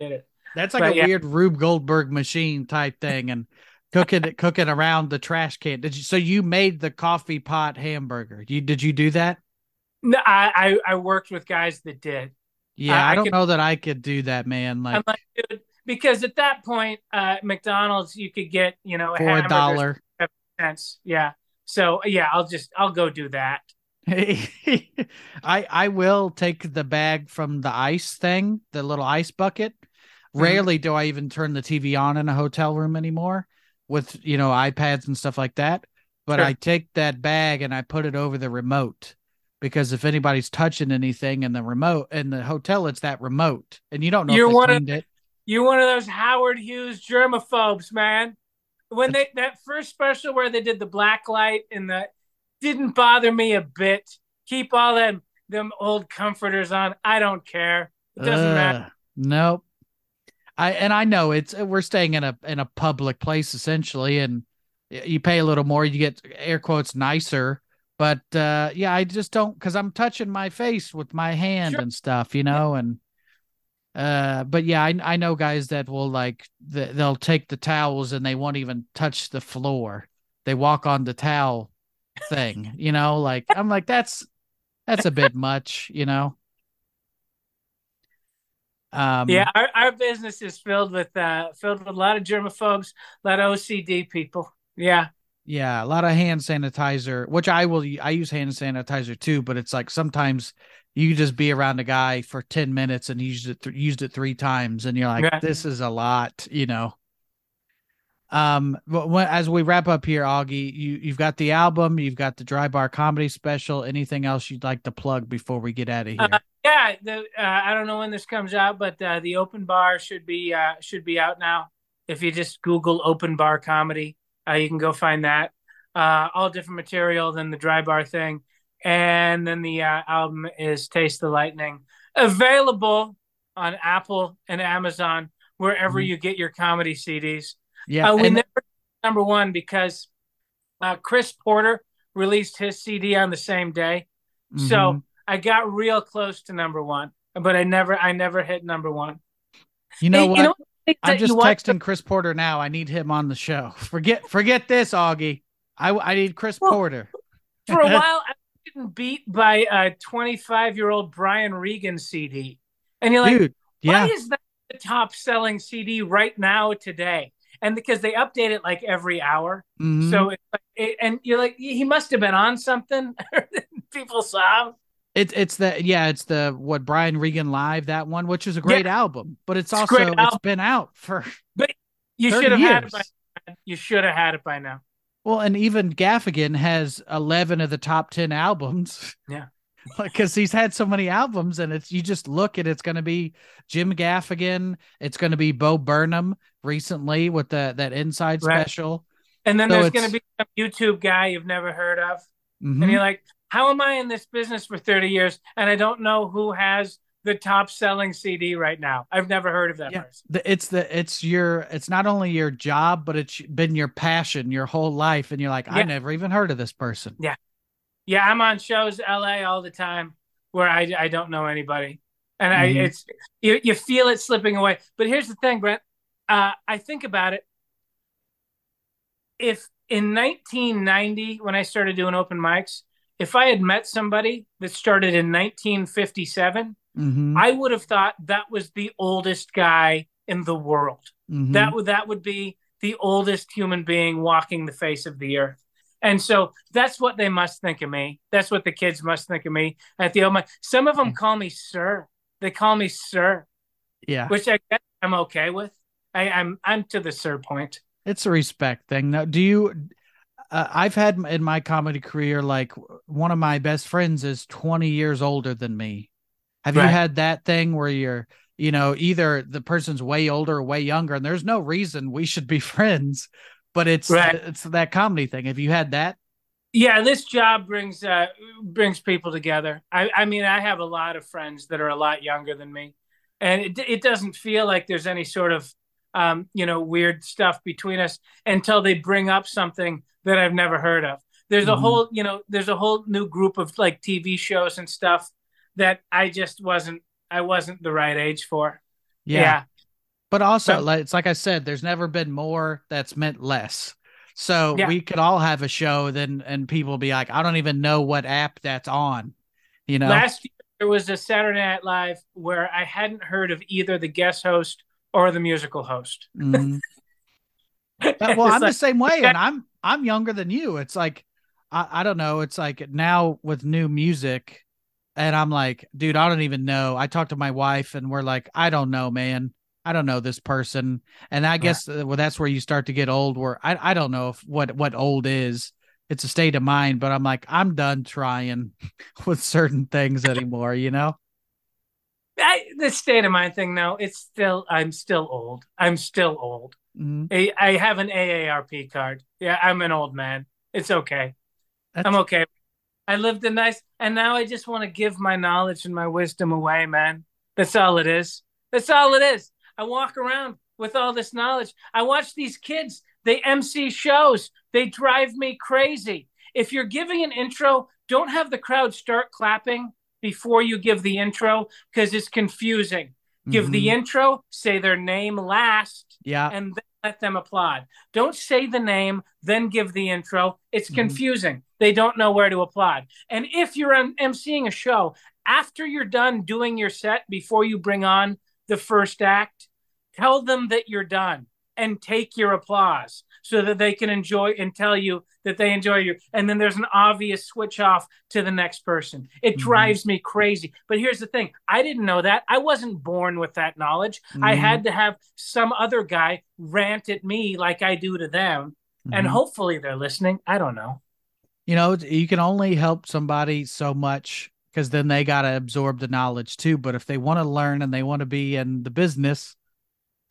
[SPEAKER 3] did it.
[SPEAKER 2] That's like
[SPEAKER 3] But
[SPEAKER 2] a
[SPEAKER 3] yeah.
[SPEAKER 2] weird Rube Goldberg machine type thing, and cooking it cooking around the trash can. Did you? So you made the coffee pot hamburger? You did you do that?
[SPEAKER 3] No, I, I I worked with guys that did.
[SPEAKER 2] Yeah,
[SPEAKER 3] I-
[SPEAKER 2] don't
[SPEAKER 3] could-
[SPEAKER 2] know that I could do that, man. Like
[SPEAKER 3] like, dude, because at that point, uh, McDonald's you could get you know
[SPEAKER 2] for a dollar.
[SPEAKER 3] cents. Yeah. So yeah, I'll just I'll go do that. *laughs*
[SPEAKER 2] I I will take the bag from the ice thing, the little ice bucket.
[SPEAKER 3] Mm-hmm.
[SPEAKER 2] Rarely do I even turn the TV on in a hotel room anymore with, you know, iPads and stuff like that. But
[SPEAKER 3] Sure.
[SPEAKER 2] I take that bag and I put it over the remote because if anybody's touching anything in the remote in the hotel, it's that remote, and you don't know
[SPEAKER 3] You're
[SPEAKER 2] if
[SPEAKER 3] one of-
[SPEAKER 2] it.
[SPEAKER 3] You're one of those Howard Hughes germaphobes, man. When they that first special where they did the black light and the didn't bother me a bit. Keep all them them old comforters on. I don't care. It doesn't matter.
[SPEAKER 2] Nope. I and I know it's we're staying in a in a public place essentially, and you pay a little more, you get air quotes nicer. But uh, yeah, I just don't because I'm touching my face with my hand
[SPEAKER 3] Sure.
[SPEAKER 2] and stuff, you know, and uh, but yeah, I I know guys that will like th- they'll take the towels and they won't even touch the floor. They walk on the towel thing, *laughs* you know, like I'm like that's that's a bit much, you know. Um,
[SPEAKER 3] yeah, our, our business is filled with uh filled with a lot of germaphobes, a lot of OCD people. Yeah.
[SPEAKER 2] Yeah, a lot of hand sanitizer, which I will. I use hand sanitizer too, but it's like sometimes you just be around a guy for ten minutes and used it th- used it three times, and you're like,
[SPEAKER 3] Yeah.
[SPEAKER 2] this is a lot, you know. Um, but when, as we wrap up here, Auggie, you you've got the album, you've got the Dry Bar Comedy Special. Anything else you'd like to plug before we get out of here?
[SPEAKER 3] Uh, Yeah, the uh, I don't know when this comes out, but uh, the open bar should be uh, should be out now. If you just Google open bar comedy, uh, you can go find that. Uh, all different material than the dry bar thing, and then the uh, album is Taste the Lightning, available on Apple and Amazon wherever
[SPEAKER 2] Mhm.
[SPEAKER 3] you get your comedy CDs.
[SPEAKER 2] yeah,
[SPEAKER 3] we
[SPEAKER 2] and-
[SPEAKER 3] never number one because uh, Chris Porter released his CD on the same day. So
[SPEAKER 2] Mhm.
[SPEAKER 3] I got real close to number one, but I never, I never hit number one.
[SPEAKER 2] you know
[SPEAKER 3] Hey,
[SPEAKER 2] what?
[SPEAKER 3] You know,
[SPEAKER 2] I'm just
[SPEAKER 3] you watch-
[SPEAKER 2] texting Chris Porter now. I need him on the show. *laughs* Forget forget this, Auggie. I I need Chris
[SPEAKER 3] Well,
[SPEAKER 2] Porter.
[SPEAKER 3] for a *laughs* while. I was getting beat by a 25 year old Brian Regan CD, and you're like,
[SPEAKER 2] Dude, yeah.
[SPEAKER 3] why is that the top selling CD right now today? And because they update it like every hour,
[SPEAKER 2] Mhm.
[SPEAKER 3] so it's like, it, and you're like, he must have been on something. *laughs* People saw him.
[SPEAKER 2] It's it's the yeah, it's the what Brian Regan live that one, which is a great album, but it's,
[SPEAKER 3] It's
[SPEAKER 2] also it's
[SPEAKER 3] album.
[SPEAKER 2] been out for
[SPEAKER 3] but
[SPEAKER 2] You
[SPEAKER 3] should have had it by. You should have had it by now.
[SPEAKER 2] well, and even Gaffigan has eleven of the top ten albums.
[SPEAKER 3] Yeah. *laughs*
[SPEAKER 2] because he's had so many albums, and it's you just look at it's going to be Jim Gaffigan, it's going to be Bo Burnham recently with the that Inside
[SPEAKER 3] Right.
[SPEAKER 2] special.
[SPEAKER 3] And then
[SPEAKER 2] So
[SPEAKER 3] there's going to be some YouTube guy you've never heard of.
[SPEAKER 2] Mhm.
[SPEAKER 3] And you're like, how am I in this business for 30 years and I don't know who has the top selling CD right now? I've never heard of that
[SPEAKER 2] Yeah.
[SPEAKER 3] person.
[SPEAKER 2] the, it's the it's your it's not only your job but it's been your passion your whole life and you're like i never even heard of this person
[SPEAKER 3] Yeah, Yeah, I'm on shows LA all the time where I, I don't know anybody. And I
[SPEAKER 2] Mhm.
[SPEAKER 3] it's you, you feel it slipping away. But here's the thing, Brent. Uh, I think about it. If in 1990, when I started doing open mics, if I had met somebody that started in 1957,
[SPEAKER 2] Mhm,
[SPEAKER 3] I would have thought that was the oldest guy in the world.
[SPEAKER 2] mhm.
[SPEAKER 3] That would that would be the oldest human being walking the face of the earth. And so that's what they must think of me. That's what the kids must think of me at the mic. Some of them call me sir. They call me sir,
[SPEAKER 2] yeah
[SPEAKER 3] which I guess I'm okay with. I, I'm I'm to the sir point.
[SPEAKER 2] it's a respect thing now do you uh, i've had in my comedy career like one of my best friends is 20 years older than me have you had that thing where you're you know either the person's way older or way younger and there's no reason we should be *laughs* friends but it's
[SPEAKER 3] Right.
[SPEAKER 2] it's that comedy thing have you had that
[SPEAKER 3] Yeah, this job brings uh, brings people together. I, I mean, I have a lot of friends that are a lot younger than me, and it it doesn't feel like there's any sort of um, you know weird stuff between us until they bring up something that I've never heard of. There's a
[SPEAKER 2] Mhm.
[SPEAKER 3] whole you know there's a whole new group of like TV shows and stuff that I just wasn't I wasn't the right age for. yeah.
[SPEAKER 2] But also, like, it's like I said, there's never been more that's meant less. So
[SPEAKER 3] Yeah.
[SPEAKER 2] we could all have a show, then and people be like, I don't even know what app that's on. You know,
[SPEAKER 3] Last year there was a Saturday Night Live where I hadn't heard of either the guest host or the musical host. *laughs*
[SPEAKER 2] Mhm. Well, I'm the same way, and I'm I'm younger than you. It's like I, I don't know. It's like now with new music, and I'm like, dude, I don't even know. I talked to my wife, and we're like, I don't know, man. I don't know this person, and I guess uh, well, that's where you start to get old. Where I I don't know if what what old is. It's a state of mind, but I'm like, I'm done trying *laughs* with certain things anymore. You know?
[SPEAKER 3] I, the state of mind thing, no, it's still, I'm still old. I'm still old.
[SPEAKER 2] Mhm.
[SPEAKER 3] I, I have an AARP card. Yeah, I'm an old man. It's okay.
[SPEAKER 2] That's-
[SPEAKER 3] I'm okay. I lived a nice, and now I just want to give my knowledge and my wisdom away, man. That's all it is. That's all it is. I walk around with all this knowledge. I watch these kids, they MC shows, they drive me crazy. If you're giving an intro, don't have the crowd start clapping before you give the intro because it's confusing. Give the
[SPEAKER 2] Mhm.
[SPEAKER 3] intro, say their name last,
[SPEAKER 2] Yeah.
[SPEAKER 3] and then let them applaud. Don't say the name, then give the intro. It's
[SPEAKER 2] Mhm.
[SPEAKER 3] confusing. They don't know where to applaud. And if you're um, emceeing a show, after you're done doing your set, before you bring on the first act, tell them that you're done and take your applause so that they can enjoy and tell you that they enjoy you. And then there's an obvious switch off to the next person. It
[SPEAKER 2] Mhm.
[SPEAKER 3] drives me crazy. But here's the thing I didn't know that. I wasn't born with that knowledge. I
[SPEAKER 2] Mhm.
[SPEAKER 3] had to have some other guy rant at me like I do to them. And
[SPEAKER 2] Mhm.
[SPEAKER 3] hopefully they're listening. I don't know.
[SPEAKER 2] you know you can only help somebody so much because then they got to absorb the knowledge too but if they want to learn and they want to be in the business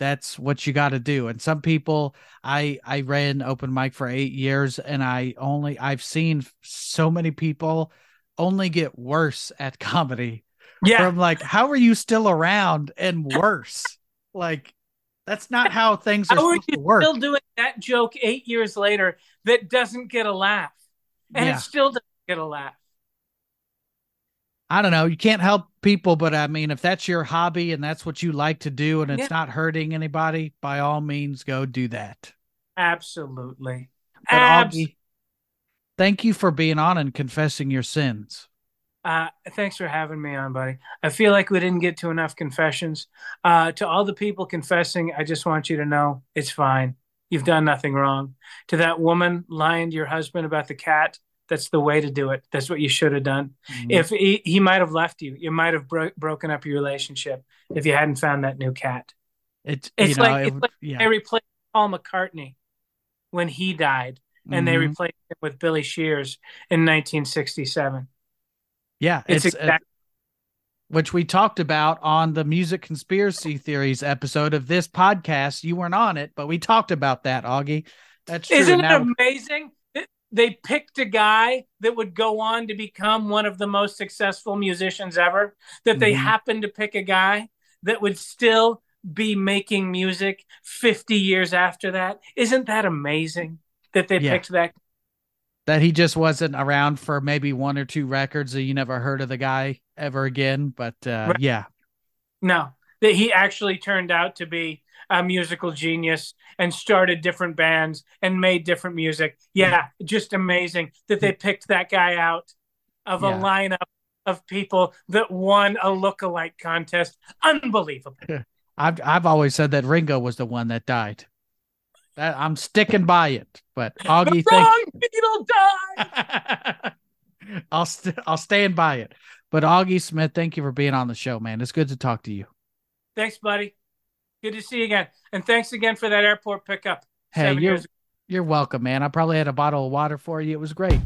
[SPEAKER 2] that's what you got to do and some people i i ran open mic for eight years and i only i've seen so many people only get worse at *laughs* comedy
[SPEAKER 3] Yeah.
[SPEAKER 2] from like how are you still around and *laughs* worse like that's not how things are
[SPEAKER 3] How are you
[SPEAKER 2] to work
[SPEAKER 3] still doing that joke eight years later that doesn't get a laugh? And
[SPEAKER 2] Yeah.
[SPEAKER 3] it still doesn't get a laugh.
[SPEAKER 2] I don't know. You can't help people, but I mean, if that's your hobby and that's what you like to do and it's
[SPEAKER 3] Yeah.
[SPEAKER 2] not hurting anybody, by all means, go do that.
[SPEAKER 3] Absolutely.
[SPEAKER 2] But
[SPEAKER 3] Abs-
[SPEAKER 2] Auggie, thank you for being on and confessing your sins.
[SPEAKER 3] Uh, thanks for having me on, buddy. I feel like we didn't get to enough confessions. Uh, to all the people confessing, I just want you to know it's fine. You've done nothing wrong. To that woman lying to your husband about the cat, that's the way to do it. That's what you should have done.
[SPEAKER 2] Mm-hmm.
[SPEAKER 3] If he, he might have left you, you might have bro- broken up your relationship if you hadn't found that new cat.
[SPEAKER 2] it's,
[SPEAKER 3] It's
[SPEAKER 2] you know,
[SPEAKER 3] like-
[SPEAKER 2] it
[SPEAKER 3] it's like
[SPEAKER 2] yeah,
[SPEAKER 3] They replaced Paul McCartney when he died, and they
[SPEAKER 2] Mhm.
[SPEAKER 3] replaced him with Billy Shears in 1967.
[SPEAKER 2] yeah,
[SPEAKER 3] It's,
[SPEAKER 2] it's, uh,
[SPEAKER 3] exact-
[SPEAKER 2] which we talked about on the music conspiracy theories episode of this podcast. You weren't on it, but we talked about that, Auggie. That's true.
[SPEAKER 3] Isn't
[SPEAKER 2] Now-
[SPEAKER 3] it amazing? They picked a guy that would go on to become one of the most successful musicians ever. That they
[SPEAKER 2] Mhm.
[SPEAKER 3] happened to pick a guy that would still be making music 50 years after that. Isn't that amazing that they
[SPEAKER 2] Yeah.
[SPEAKER 3] picked that?
[SPEAKER 2] that he just wasn't around for maybe one or two records that you never heard of the guy ever again. But uh,
[SPEAKER 3] Right.
[SPEAKER 2] yeah,
[SPEAKER 3] No, that he actually turned out to be a musical genius and started different bands and made different music. Yeah, just amazing that they picked that guy out of a lineup of people that won a look-alike contest. Unbelievable. *laughs*
[SPEAKER 2] I've I've always said that Ringo was the one that died. That I'm sticking by it. But Auggie,
[SPEAKER 3] the wrong Beatle died. *laughs*
[SPEAKER 2] I'll st- I'll stand by it. But Auggie Smith, thank you for being on the show, man. It's good to talk to you.
[SPEAKER 3] Thanks, buddy. Good to see you again. And thanks again for that airport pickup.
[SPEAKER 2] Hey, you're you're welcome, man. I probably had a bottle of water for you. It was great.